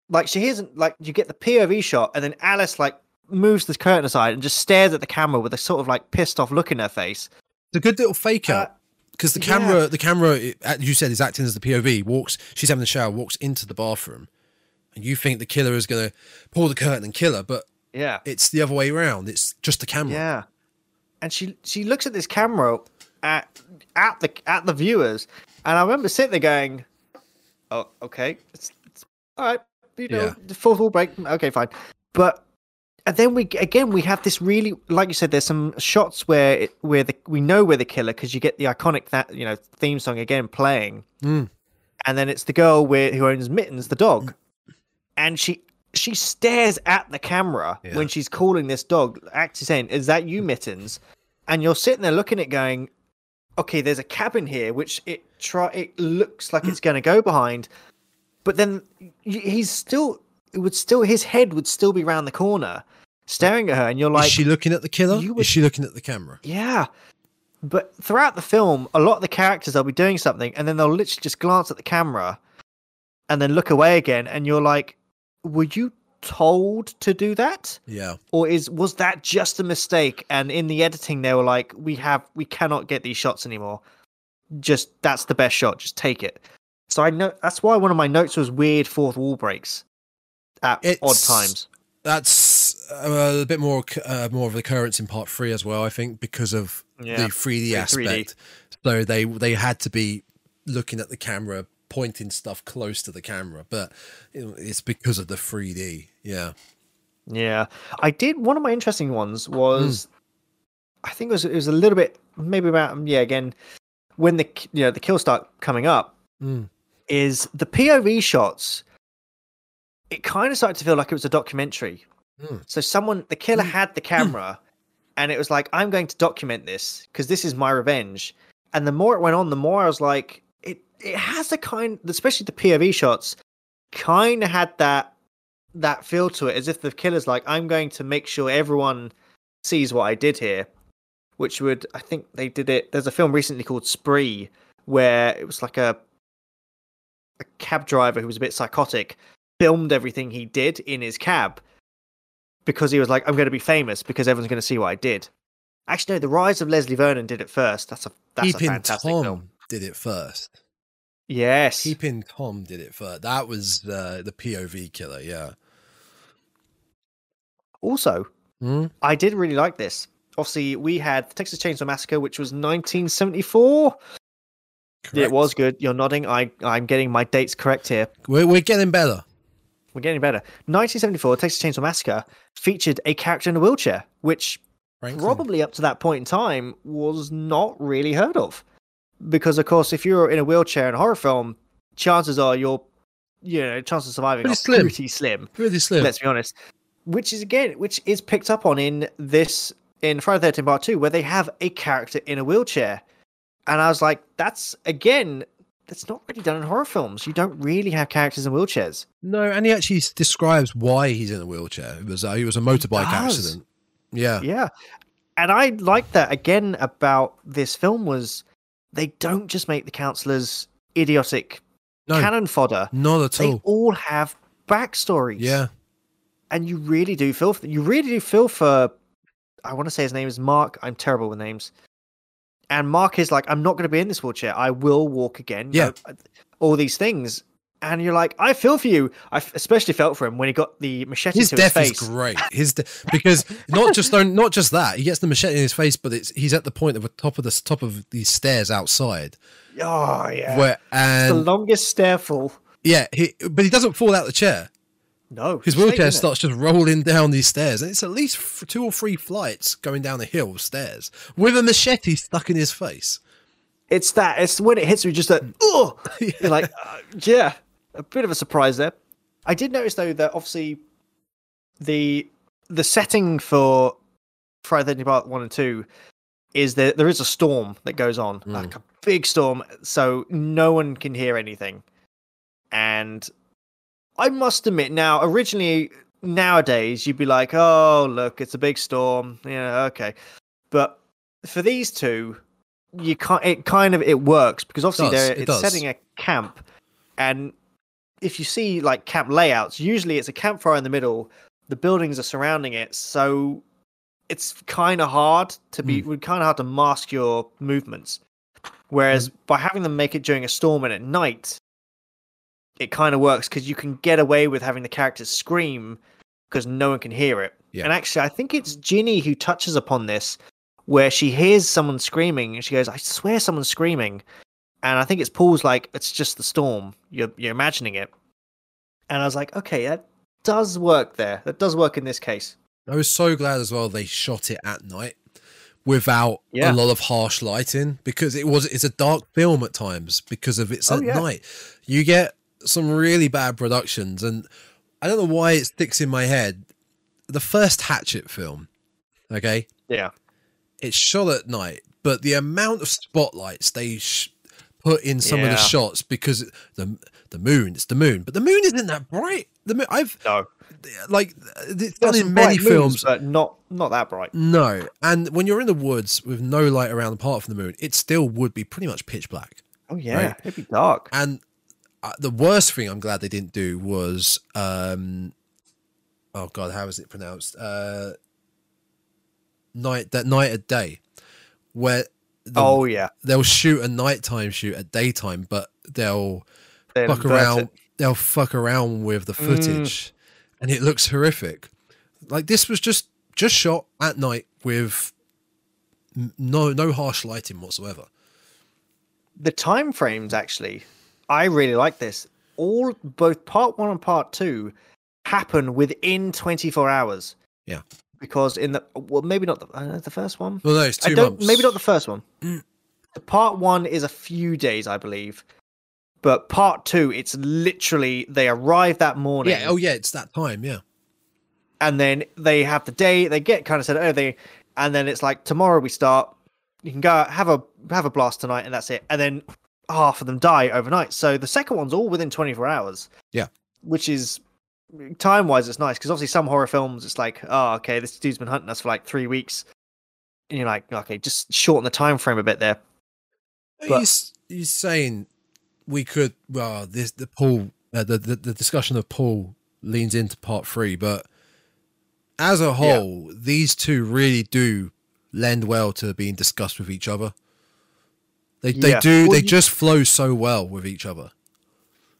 Like she isn't like you get the POV shot and then Alice like moves the curtain aside and just stares at the camera with a sort of like pissed off look in her face. It's a good little fake Uh, because the yeah. camera, the camera, it- as you said, is acting as the POV. Walks, she's having a shower, walks into the bathroom, and you think the killer is going to pull the curtain and kill her, but Yeah. It's the other way around. It's just a camera. Yeah. And she she looks at this camera at at the at the viewers, and I remember sitting there going, "Oh, okay, it's, it's all right, you know, Yeah. fourth wall break, okay, fine." But and then we again we have this really, like you said, there's some shots where it, where the we know we're the killer because you get the iconic that you know theme song again playing, Mm. and then it's the girl where, who owns Mittens, the dog, and she she stares at the camera Yeah. when she's calling this dog, actually saying, "Is that you, Mittens?" And you're sitting there looking at it, going, "Okay, there's a cabin here, which it try it looks like it's going to go behind, but then he's still it would still his head would still be round the corner, staring at her, and you're like, is she looking at the killer? would- Is she looking at the camera? yeah. But throughout the film, a lot of the characters they'll be doing something and then they'll literally just glance at the camera and then look away again and you're like, were you told to do that? Yeah. Or is was that just a mistake and in the editing they were like, we have we cannot get these shots anymore. Just that's the best shot, just take it. So I know that's why one of my notes was weird fourth wall breaks at odd times. That's uh, a bit more uh, more of an occurrence in part three as well. I think because of Yeah. the 3D The 3D. aspect. So they they had to be looking at the camera, pointing stuff close to the camera, but it's because of the 3D. Yeah. Yeah, I did. One of my interesting ones was, I think it was it was a little bit maybe about yeah again when the you know the kill start coming up Mm. is the POV shots. It kind of started to feel like it was a documentary. Mm. So someone the killer had the camera, and it was like I'm going to document this because this is my revenge. And the more it went on, the more I was like, it has a kind, especially the POV shots, kind of had that that feel to it as if the killer's like i'm going to make sure everyone sees what i did here which would i think they did it there's a film recently called spree where it was like a a cab driver who was a bit psychotic filmed everything he did in his cab because he was like i'm going to be famous because everyone's going to see what i did. Actually no the rise of leslie vernon did it first. That's a that's a fantastic Tom film. did it first. Yes Peeping Tom did it first. That was uh, the POV killer. Yeah. also Mm. I did really like this. Obviously, we had the Texas Chainsaw Massacre, which was 1974. It was good. You're nodding. I I'm getting my dates correct here. We're, we're getting better. We're getting better. 1974, Texas Chainsaw Massacre featured a character in a wheelchair, which Franklin. probably up to that point in time was not really heard of. Because of course, if you're in a wheelchair in a horror film, chances are you're, you know, chances of surviving Pretty are slim. pretty slim. Really slim. let's be honest. Which is again, which is picked up on in this in Friday the Thirteenth Part Two, where they have a character in a wheelchair, and I was like, that's again, that's not really done in horror films. You don't really have characters in wheelchairs. No, and he actually describes why he's in a wheelchair. It was uh, he was a motorbike accident. Yeah. Yeah, and I like that again about this film was they don't just make the counselors idiotic No, cannon fodder. not at They all. all have backstories. Yeah. and you really do feel for, you really do feel for I want to say his name is Mark. I'm terrible with names. And Mark is like, I'm not going to be in this wheelchair. I will walk again. Yeah. No, all these things. And you're like, I feel for you. I f- especially felt for him when he got the machete His to death his is great. His de- because not *laughs* just don't- just that he gets the machete in his face, but it's he's at the point of the top of the top of these stairs outside. Oh yeah. Where the longest stair fall. yeah, he but he doesn't fall out the chair. No. His wheelchair starts just rolling down these stairs, and it's at least f- two or three flights going down a hill of stairs with a machete stuck in his face. It's that. It's when it hits me, just that. Oh, *laughs* you're like, uh, yeah, a bit of a surprise there. I did notice though that obviously the the setting for Friday the 13th Part One and Two is that there is a storm that goes on, hmm. like a big storm, so no one can hear anything. And I must admit, now originally nowadays you'd be like, oh look, it's a big storm, yeah, okay, but for these two, you can't. It kind of it works because obviously it it's does. setting a camp, and if you see like camp layouts, usually it's a campfire in the middle. The buildings are surrounding it, so it's kind of hard to be. Hmm. Would kind of hard to mask your movements. Whereas hmm. by having them make it during a storm and at night, it kind of works because you can get away with having the characters scream because no one can hear it. Yeah. And actually, I think it's Ginny who touches upon this, where she hears someone screaming and she goes, "I swear someone's screaming," and I think it's Paul's like, "It's just the storm. You're you're imagining it." And I was like, "Okay, that does work there. That does work in this case." I was so glad as well they shot it at night without Yeah. a lot of harsh lighting because it was it's a dark film at times because of it's Oh, at yeah. night. You get some really bad productions and I don't know why it sticks in my head. The first Hatchet film, okay, Yeah. it's shot at night, but the amount of spotlights they sh- put in some of the shots because the the moon, it's the moon, but the moon isn't that bright. The moon, I've No. like it's done in many bright moons, films. but not not that bright. No, and when you're in the woods with no light around apart from the moon, it still would be pretty much pitch black. Oh yeah, Right. it'd be dark. And uh, the worst thing I'm glad they didn't do was, um, oh god, how is it pronounced? Uh, night that night at day, where oh yeah, they'll shoot a nighttime shoot at daytime, but they'll They'll fuck around. it. They'll fuck around with the mm. footage, and it looks horrific. Like this was just just shot at night with no no harsh lighting whatsoever. the time frames actually i really like this all both part one and part two happen within 24 hours Yeah. Because in the well maybe not the, uh, the first one Well, no, it's two i don't months. maybe not the first one Mm. the part one is a few days i believe but part two it's literally they arrive that morning Yeah. Oh, yeah. It's that time. Yeah. and then they have the day they get kind of said oh they and then it's like tomorrow we start you can go out, have a have a blast tonight and that's it and then half of them die overnight so the second one's all within 24 hours Yeah. which is time wise it's nice because obviously some horror films it's like oh okay this dude's been hunting us for like three weeks and you're like okay just shorten the time frame a bit there But- he's, he's saying we could. Well, this the Paul uh, the, the the discussion of Paul leans into part three, but as a whole, these two really do lend well to being discussed with each other. They they Yeah. do Well, they you- just flow so well with each other.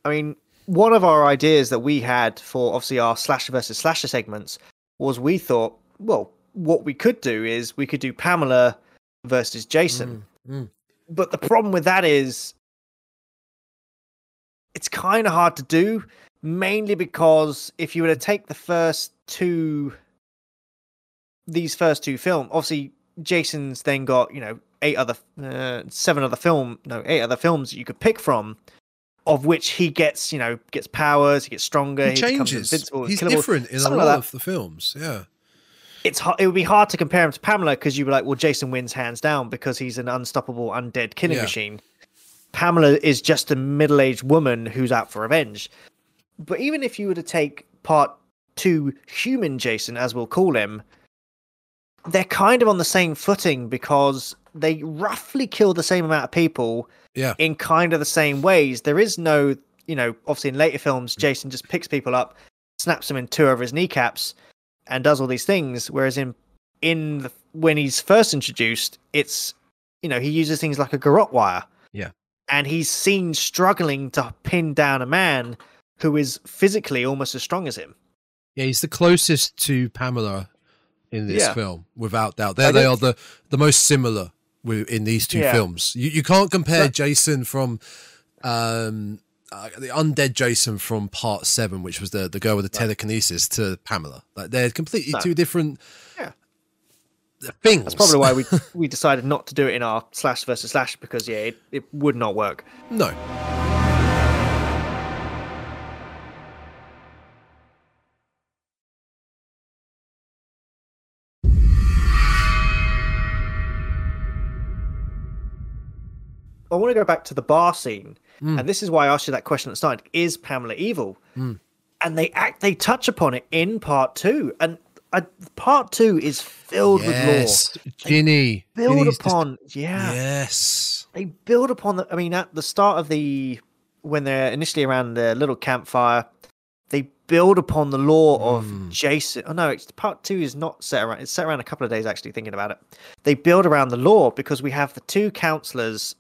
I mean, one of our ideas that we had for obviously our slasher versus slasher segments was we thought, well, what we could do is we could do Pamela versus Jason. Mm, But the problem with that is it's kind of hard to do, mainly because if you were to take the first two, these first two films, obviously Jason's then got, you know, eight other, uh, seven other film, no, eight other films that you could pick from. Of which he gets, you know, gets powers, he gets stronger, He he, changes. invincible, He's killable, different in a lot like of the films. Yeah. it's hard, it would be hard to compare him to Pamela because you'd be like, well, Jason wins hands down because he's an unstoppable undead killing Yeah. machine. Pamela is just a middle-aged woman who's out for revenge. But even if you were to take part two, human Jason, as we'll call him, they're kind of on the same footing because they roughly kill the same amount of people Yeah. in kind of the same ways. There is no, you know, obviously in later films, mm. Jason just picks people up, snaps them in two over his kneecaps, and does all these things. Whereas in in the, when he's first introduced, it's you know he uses things like a garrote wire. Yeah. and he's seen struggling to pin down a man who is physically almost as strong as him. Yeah, he's the closest to Pamela in this Yeah. film, without doubt. They I they are the the most similar in these two Yeah. films. You you can't compare But- Jason from um uh, the undead Jason from part seven, which was the the girl with the telekinesis, to Pamela. Like they're completely No. two different Yeah. things. That's probably why we *laughs* we decided not to do it in our slash versus slash because yeah, it, it would not work. no. I want to go back to the bar scene, Mm. and this is why I asked you that question at the start: Is Pamela evil? Mm. And they act, they touch upon it in part two, and uh, part two is filled Yes, Ginny. with lore. Build Ginny's just- upon, yeah, Yes. they build upon the. I mean, at the start of the when they're initially around the little campfire, they build upon the lore of Mm. Jason. Oh no, it's part two is not set around. It's set around a couple of days actually. Thinking about it, they build around the lore because we have the two counselors,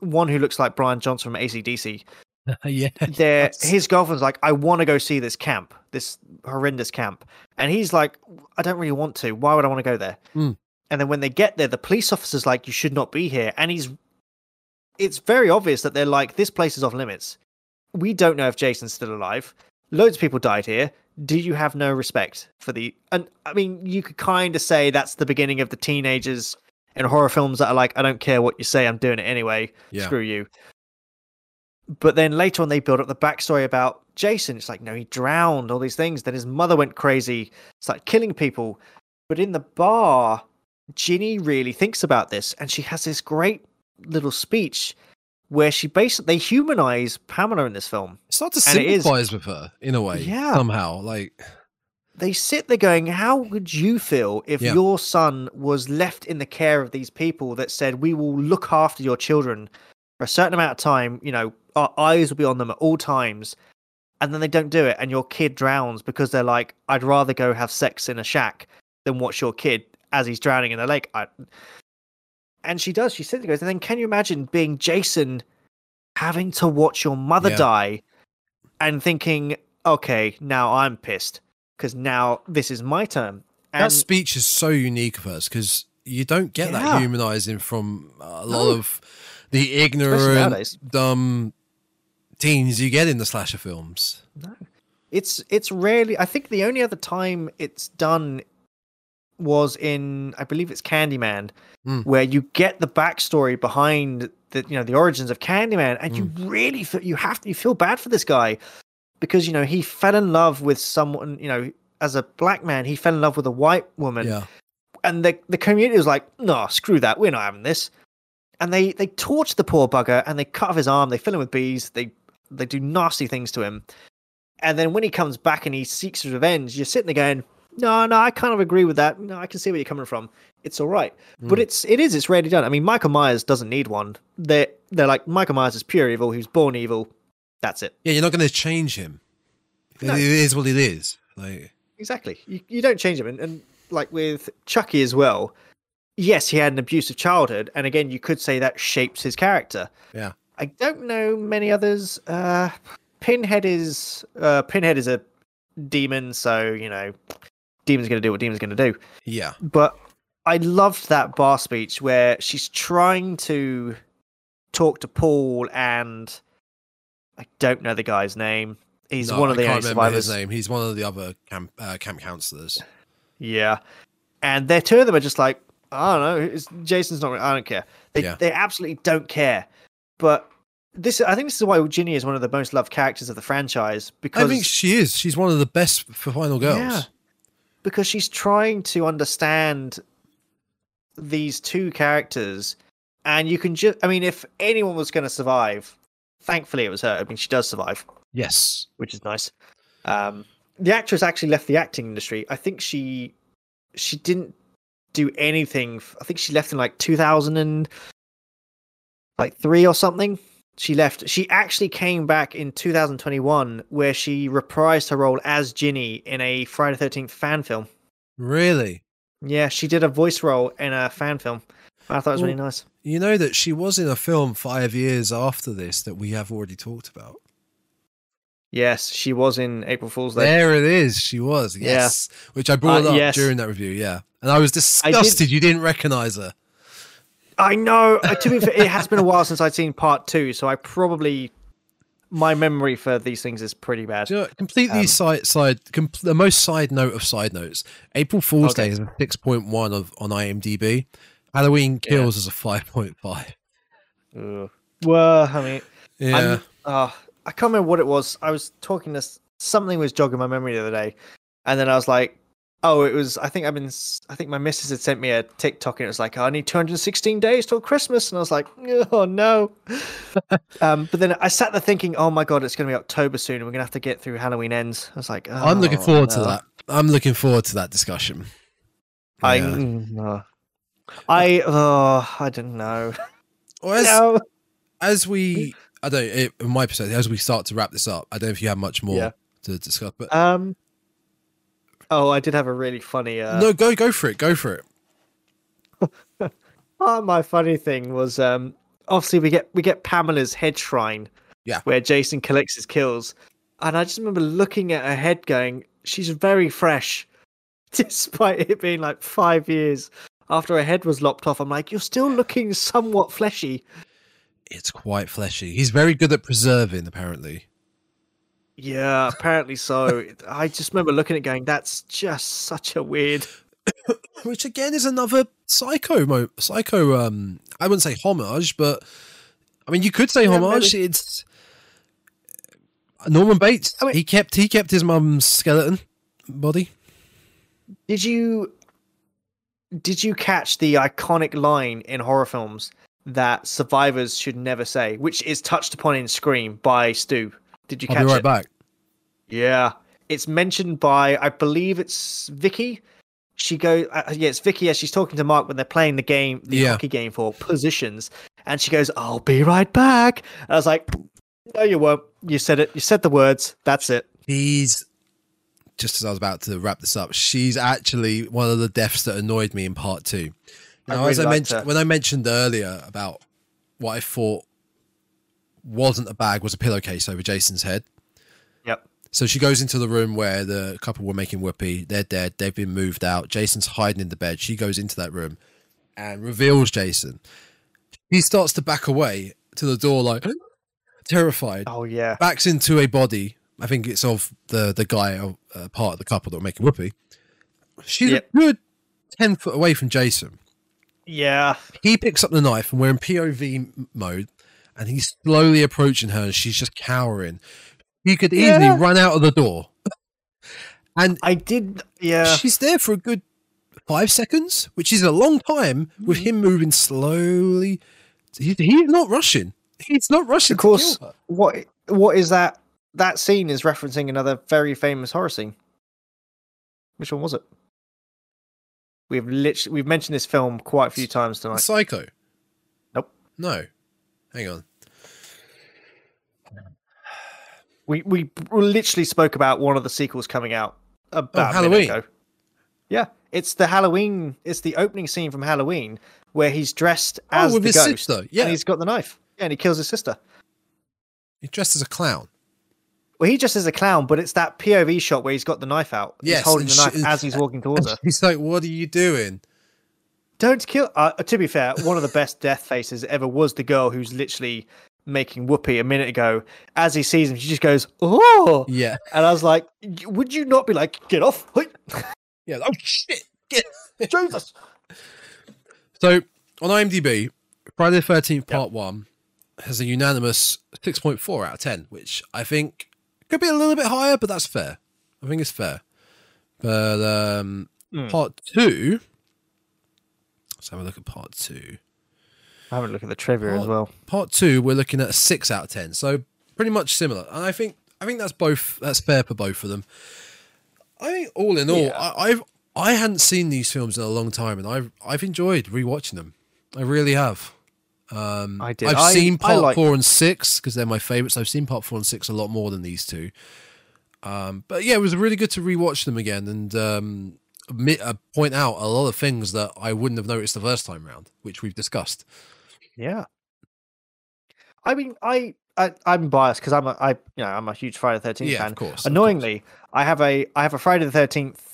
one who looks like Brian Johnson from ACDC, *laughs* yeah. there his girlfriend's like, I want to go see this camp, this horrendous camp. And he's like, I don't really want to. Why would I want to go there? Mm. And then when they get there, the police officer's like, You should not be here. And he's it's very obvious that they're like, This place is off limits. We don't know if Jason's still alive. Loads of people died here. Do you have no respect for the and I mean you could kind of say that's the beginning of the teenagers in horror films that are like, I don't care what you say, I'm doing it anyway. Yeah. Screw you. But then later on, they build up the backstory about Jason. It's like, no, he drowned, all these things. Then his mother went crazy, started killing people. But in the bar, Ginny really thinks about this, and she has this great little speech where she basically they humanize Pamela in this film. Start to And it is- sympathize with her in a way. Yeah. Somehow. Like They sit there going, How would you feel if Yeah. your son was left in the care of these people that said, We will look after your children for a certain amount of time? You know, our eyes will be on them at all times. And then they don't do it, and your kid drowns because they're like, I'd rather go have sex in a shack than watch your kid as he's drowning in the lake. I... And she does. She sits there and goes, and then can you imagine being Jason having to watch your mother Yeah. die and thinking, okay, now I'm pissed because now this is my turn. And that speech is so unique of us because you don't get Yeah. that humanizing from a lot No. of the ignorant, dumb teens you get in the slasher films. No, it's it's rarely. I think the only other time it's done was in, I believe it's Candyman, Mm. where you get the backstory behind the you know the origins of Candyman, and you Mm. really feel, you have to you feel bad for this guy because you know he fell in love with someone you know as a black man he fell in love with a white woman yeah. and the the community was like, no, screw that, we're not having this. And they they torture the poor bugger and they cut off his arm, they fill him with bees, they they do nasty things to him. And then when he comes back and he seeks his revenge, you're sitting there going, no, no, I kind of agree with that. No, I can see where you're coming from. It's all right, but Mm. it's it is it's rarely done. I mean, Michael Myers doesn't need one. They they're like Michael Myers is pure evil. He was born evil. That's it. Yeah, you're not going to change him. No. it is what it is. Like, Exactly. You, you don't change him. And, and like with Chucky as well, yes, he had an abusive childhood. And again, you could say that shapes his character. Yeah. I don't know many others. Uh, Pinhead is uh, Pinhead is a demon, so you know, demon's going to do what demon's going to do. yeah. But I loved that bar speech where she's trying to talk to Paul, and I don't know the guy's name. He's No, one of I the only survivors. his name. He's one of the other camp uh, camp counselors. Yeah, and their two of them are just like, I don't know, it's, Jason's not. I don't care. They Yeah. they absolutely don't care. But this, I think, this is why Ginny is one of the most loved characters of the franchise because I think she is. She's one of the best for Final Girls. Yeah. because she's trying to understand these two characters, and you can just. I mean, if anyone was going to survive, thankfully it was her. I mean, she does survive. Yes. which is nice. Um, the actress actually left the acting industry. I think she she didn't do anything. I think she left in like 2000 and like three or something. She left. She actually came back in 2021, where she reprised her role as Ginny in a Friday the 13th fan film. Really? Yeah, she did a voice role in a fan film. I thought it was really nice. You know that she was in a film five years after this that we have already talked about. Yes, she was in April Fool's Day. There it is. She was. Yeah. Yes. Which I brought Uh, up yes. during that review. Yeah. And I was disgusted you didn't recognize her. I know. uh, To be fair, it has been a while *laughs* since I'd seen part two, so I probably my memory for these things is pretty bad. You know, completely Um, side side com- the most side note of side notes. April Fool's Okay. Day is a six point one of on IMDb. Halloween Yeah. Kills is a five point five. Ugh. Well, I mean, Yeah. I'm, uh, I can't remember what it was. I was talking to something was jogging my memory the other day, and then I was like, "Oh, it was." I think I've been. s- I think my missus had sent me a TikTok, and it was like, "I need 216 days till Christmas," and I was like, "Oh no." *laughs* um, but then I sat there thinking, "Oh my god, it's going to be October soon, and we're going to have to get through Halloween ends." I was like, I'm looking "Oh, forward to that. I'm looking forward to that discussion. I, Yeah. uh, I, oh, I don't know. Well, as, no. as we, I don't, it, in my perspective, as we start to wrap this up, I don't know if you have much more Yeah. to discuss, but Um. Oh, I did have a really funny. Uh, no, go go for it, go for it. Oh, *laughs* my funny thing was um obviously we get we get Pamela's head shrine Yeah. Where Jason collects his kills. And I just remember looking at her head going, she's very fresh. *laughs* Despite it being like five years after her head was lopped off. I'm like, you're still looking somewhat fleshy. It's quite fleshy. He's very good at preserving, apparently. Yeah, apparently so. I just remember looking at it going, that's just such a weird. *coughs* Which again is another psycho mo- psycho um I wouldn't say homage, but I mean you could say Yeah, homage. maybe. It's Norman Bates. I mean- he kept he kept his mum's skeleton body. Did you did you catch the iconic line in horror films that survivors should never say, which is touched upon in Scream by Stu? Did you I'll catch be right it? back. Yeah, it's mentioned by I believe it's Vicky. She goes, uh, yeah, it's Vicky as she's talking to Mark when they're playing the game, the Yeah. hockey game for positions, and she goes, "I'll be right back." And I was like, "No, you won't. You said it. You said the words. That's it." He's just as I was about to wrap this up. She's actually one of the deaths that annoyed me in part two. I Now, as I mentioned when I mentioned earlier about what I thought wasn't a bag was a pillowcase over Jason's head. Yep. So she goes into the room where the couple were making whoopee. They're dead. They've been moved out. Jason's hiding in the bed. She goes into that room and reveals Jason. He starts to back away to the door, like *gasps* terrified. Oh yeah. Backs into a body. I think it's of the the guy, uh, part of the couple that were making whoopee. She's Yep. a good ten foot away from Jason. Yeah. He picks up the knife, and we're in POV mode, and he's slowly approaching her, and she's just cowering. He could easily Yeah. run out of the door. And I did. Yeah. she's there for a good five seconds, which is a long time with Mm. him moving slowly. He, he's not rushing. He's not rushing. Of course. to kill her. What What is that? That scene is referencing another very famous horror scene. Which one was it? We've literally we've mentioned this film quite a few times tonight. Psycho. Nope. No. Hang on. We we literally spoke about one of the sequels coming out about a Halloween. ago. Yeah, it's the Halloween. It's the opening scene from Halloween where he's dressed Oh, as with the his ghost. sister, yeah. and he's got the knife. Yeah, and he kills his sister. He's dressed as a clown. Well, he just is a clown, but it's that POV shot where he's got the knife out. Yes, he's holding the knife she- as he's walking towards her. He's like, "What are you doing?" Don't kill. Uh, to be fair, one of the best death faces ever was the girl who's literally making whoopee a minute ago. As he sees him, she just goes, "Oh!" Yeah. And I was like, "Would you not be like, get off, *laughs* Yeah. Oh shit. Get. *laughs* Jesus!" So on IMDb, Friday the Thirteenth Part One has a unanimous six point four out of ten, which I think could be a little bit higher, but that's fair. I think it's fair. But um, Hmm. Part Two. Let's have a look at Part Two. I haven't looked at the trivia as Oh. well. Part Two, we're looking at a six out of ten, so pretty much similar. And I think I think that's both that's fair for both of them. I think all in all, Yeah. I, I've I hadn't seen these films in a long time, and I've I've enjoyed rewatching them. I really have. Um, I did. I've I- seen part like- four and six because they're my favorites. I've seen part four and six a lot more than these two. Um, but yeah, it was really good to rewatch them again and um, admit, uh, point out a lot of things that I wouldn't have noticed the first time round, which we've discussed. Yeah. I mean, I, I I'm biased because I'm a I you know I'm a huge Friday the Thirteenth Yeah, fan. of course. of course. Annoyingly, I have a I have a Friday the Thirteenth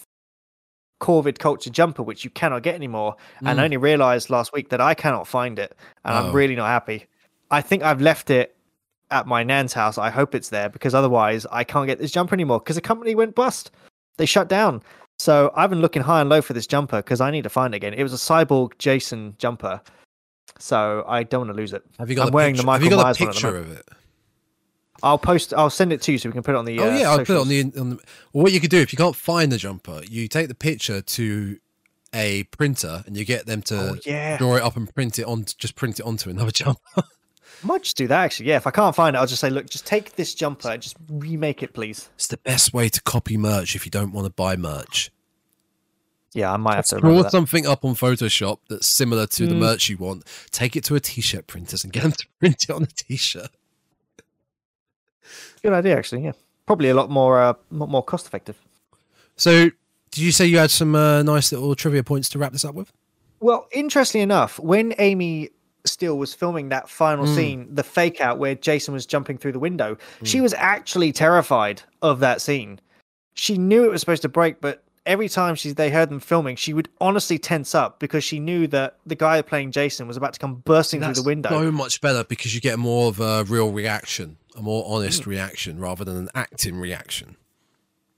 Corvid culture jumper which you cannot get anymore, and Mm. I only realised last week that I cannot find it, and Oh. I'm really not happy. I think I've left it at my nan's house. I hope it's there because otherwise I can't get this jumper anymore because the company went bust. They shut down. So I've been looking high and low for this jumper because I need to find it again. It was a cyborg Jason jumper, so I don't want to lose it. Have you got I'm a wearing picture, the Have you Michael got Myers the picture of it? I'll post. I'll send it to you so we can put it on the. oh uh, yeah, I'll put it on the, on the. Well, what you could do if you can't find the jumper, you take the picture to a printer and you get them to Oh yeah, draw it up and print it on. Just print it onto another *laughs* jumper. I might just do that actually. Yeah, if I can't find it, I'll just say, look, just take this jumper and just remake it, please. it's the best way to copy merch if you don't want to buy merch. Yeah, I might have to Draw something up on Photoshop that's similar to the Mm. merch you want. Take it to a t-shirt printers and get them to *laughs* print it on a t-shirt. Good idea, actually. Yeah, probably a lot more, uh, more cost effective. So, did you say you had some uh, nice little trivia points to wrap this up with? Well, interestingly enough, when Amy Steele was filming that final Mm. scene, the fake out where Jason was jumping through the window, she Mm. was actually terrified of that scene. She knew it was supposed to break, but every time she they heard them filming, she would honestly tense up because she knew that the guy playing Jason was about to come bursting That's through the window. so much better because you get more of a real reaction, a more honest Hmm. reaction rather than an acting reaction.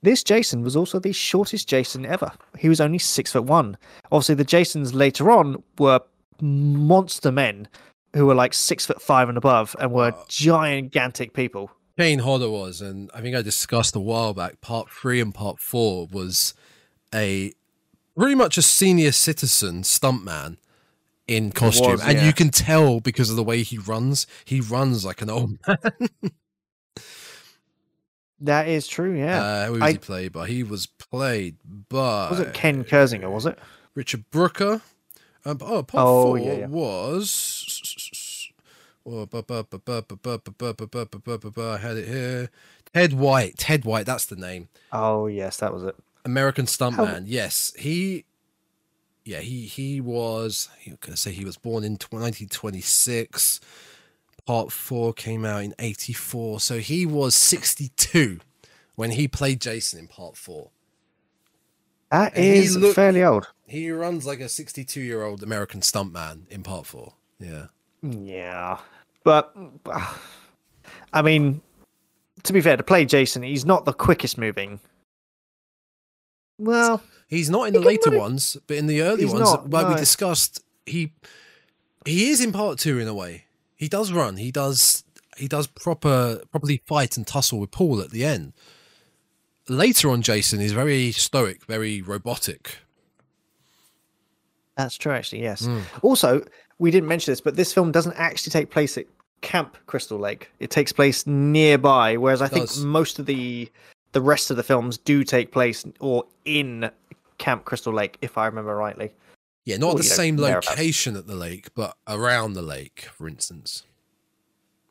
This Jason was also the shortest Jason ever. He was only six foot one. Obviously, the Jasons later on were monster men who were like six foot five and above and were Oh. gigantic people. Kane Hodder was, and I think I discussed a while back. Part three and part four was a pretty much a senior citizen stuntman in costume, was, and you can tell because of the way he runs. He runs like an old man. that is true. Yeah. Uh, who was I, he played by? He was played by. Was it Ken Kirzinger? Was it Richard Brooker? Um, oh, part oh, four yeah, yeah. was. I had it here. Ted White. Ted White. That's the name. Oh yes, that was it. American Stuntman. Yes, he yeah, he he was. You can say he was born in 1926. Part four came out in 84, so he was 62 when he played Jason in part four. That And is looked- fairly old. He runs like a 62 year old American stuntman in part four. Yeah. Yeah. But, *sighs* I mean, to be fair, to play Jason, he's not the quickest moving. Well, He's not in the later run ones, but in the early ones, not, like we discussed, he he is in part two in a way. He does run. He does he does proper properly fight and tussle with Paul at the end. Later on, Jason is very stoic, very robotic. that's true, actually, yes. Mm. Also, we didn't mention this, but this film doesn't actually take place at Camp Crystal Lake. It takes place nearby, whereas I think most of the the rest of the films do take place or in Camp Crystal Lake, if I remember rightly. Yeah, not Or, the you know, same location at the lake, but around the lake, for instance.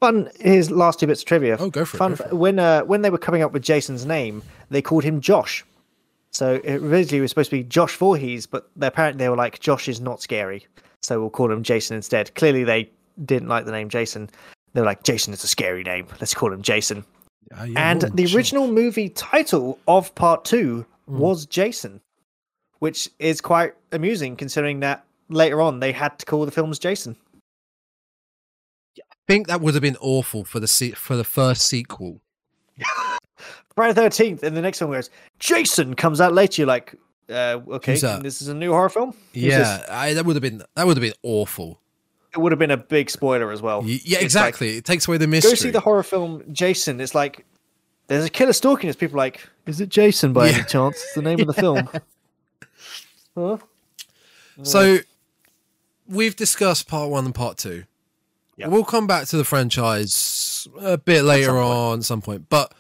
Fun. Here's last two bits of trivia. Oh, go for it, go for. When uh, when they were coming up with Jason's name, they called him Josh. So it originally was supposed to be Josh Voorhees, but apparently they were like, Josh is not scary, so we'll call him Jason instead. Clearly, they didn't like the name Jason. They were like, Jason is a scary name. Let's call him Jason. Ah, yeah, and the original movie title of part two Mm. was Jason, which is quite amusing considering that later on they had to call the films Jason. I think that would have been awful for the se- for the first sequel. *laughs* Friday the Thirteenth, and the next one goes Jason comes out later. You're like, uh, okay, this is a new horror film. Who's? Yeah, I, that would have been that would have been awful. It would have been a big spoiler as well. Yeah, It's like, exactly. it takes away the mystery. go see the horror film Jason. It's like there's a killer stalking us. People are like, is it Jason by Yeah. any chance? It's the name of the *laughs* film. Huh? So we've discussed part one and part two. Yeah. We'll come back to the franchise a bit later point. on at some point. But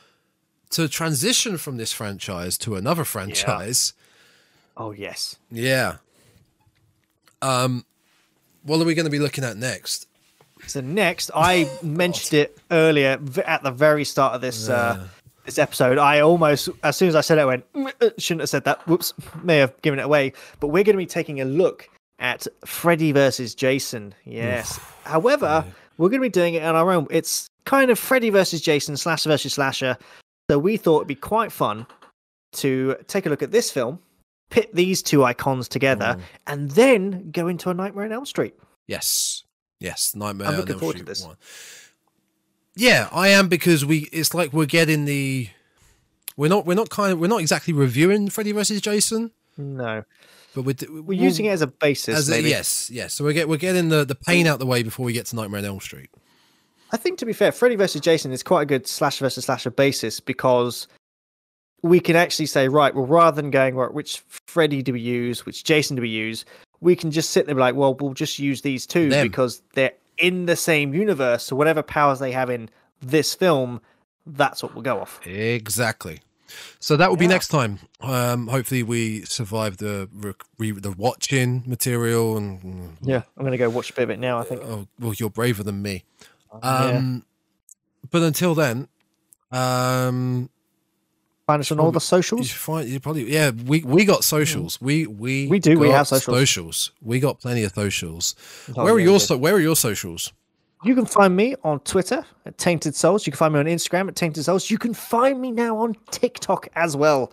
to transition from this franchise to another franchise, Oh yes. yeah. Um, what are we going to be looking at next? So next, I mentioned it earlier at the very start of this uh, this episode. I almost, as soon as I said it, I went "Mm, uh, shouldn't have said that. Whoops, *laughs* may have given it away. But we're going to be taking a look at Freddy versus Jason. Yes. However, we're going to be doing it on our own. It's kind of Freddy versus Jason, slasher versus slasher. So we thought it'd be quite fun to take a look at this film, pit these two icons together, Mm. and then go into a Nightmare on Elm Street. Yes, yes, Nightmare. I'm on looking Elm forward to Street this. one. Yeah, I am because we. It's like we're getting the. We're not. We're not kind of. We're not exactly reviewing Freddy versus Jason, No. but we're We're using it as a basis. as a, yes, yes. So we get we're getting the the pain out the way before we get to Nightmare on Elm Street. I think to be fair, Freddy versus Jason is quite a good slasher versus slasher basis because we can actually say, right, well, rather than going, right, which Freddy do we use, which Jason do we use, we can just sit there and be like, well, we'll just use these two Them. because they're in the same universe. So whatever powers they have in this film, that's what we'll go off. Exactly. So that will be next time. Um, hopefully we survive the re- the watching material and Yeah, I'm going to go watch a bit of it now, I think. oh well, you're braver than me. Yeah. Um, but until then, um, Find us on all the socials. You find you probably yeah. We we got socials. We we We do, we have socials. Socials. We got plenty of socials. Where are your so, Where are your socials? You can find me on Twitter at Tainted Souls. You can find me on Instagram at Tainted Souls. You can find me now on TikTok as well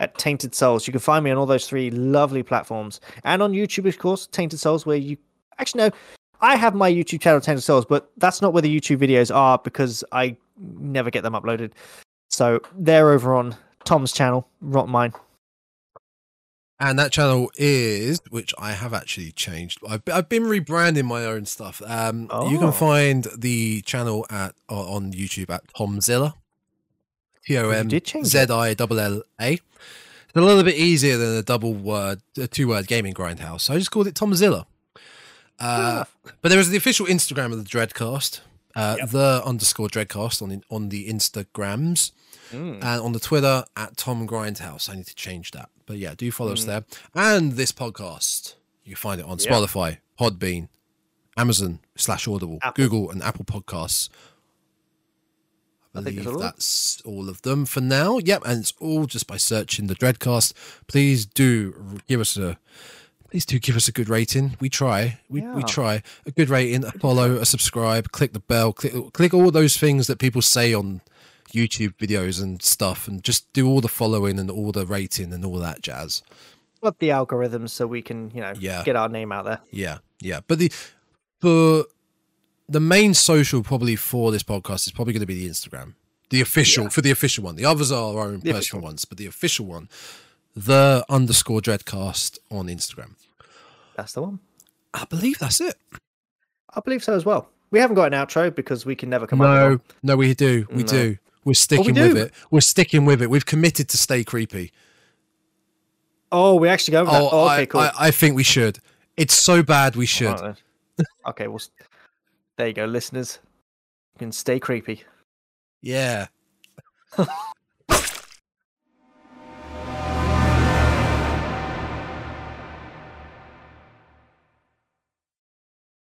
at Tainted Souls. You can find me on all those three lovely platforms and on YouTube, of course, Tainted Souls, where you actually no, I have my YouTube channel Tainted Souls, but that's not where the YouTube videos are because I never get them uploaded. So they're over on Tom's channel, not mine. And that channel is, which I have actually changed. I've, I've been rebranding my own stuff. Um, You Oh. can find the channel at uh, on YouTube at Tomzilla. T O M Z I L L A. It's a little bit easier than a double word, a two word gaming grindhouse. So I just called it Tomzilla. Uh, but there is the official Instagram of the Dreadcast, uh, the underscore Dreadcast on on the Instagrams Mm. and on the Twitter at Tom Grindhouse. I need to change that. But yeah, do follow Mm. us there. And this podcast, you can find it on Yeah. Spotify, Podbean, Amazon slash Audible, Apple. Google, and Apple Podcasts. I I think believe that's all. that's all of them for now. Yep, and it's all just by searching the Dreadcast. Please do give us a please do give us a good rating. We try. We, we try. A good rating, a follow, a subscribe, click the bell, click click all those things that people say on YouTube videos and stuff and just do all the following and all the rating and all that jazz. What the algorithms so we can, you know, Yeah. get our name out there. Yeah, yeah. But the for the main social probably for this podcast is probably going to be the Instagram. The official for the official one. The others are our own The personal ones, but the official one, the underscore dreadcast on Instagram. That's the one. I believe that's it. I believe so as well. We haven't got an outro because we can never come up No, no, we do, we No. do. We're oh, sticking do. with it. We're sticking with it. We've committed to stay creepy. Oh, we actually go. Oh, Oh, okay, I, cool. I, I think we should. It's so bad we should. Then. okay, well, there you go, listeners. You can stay creepy. Yeah. *laughs*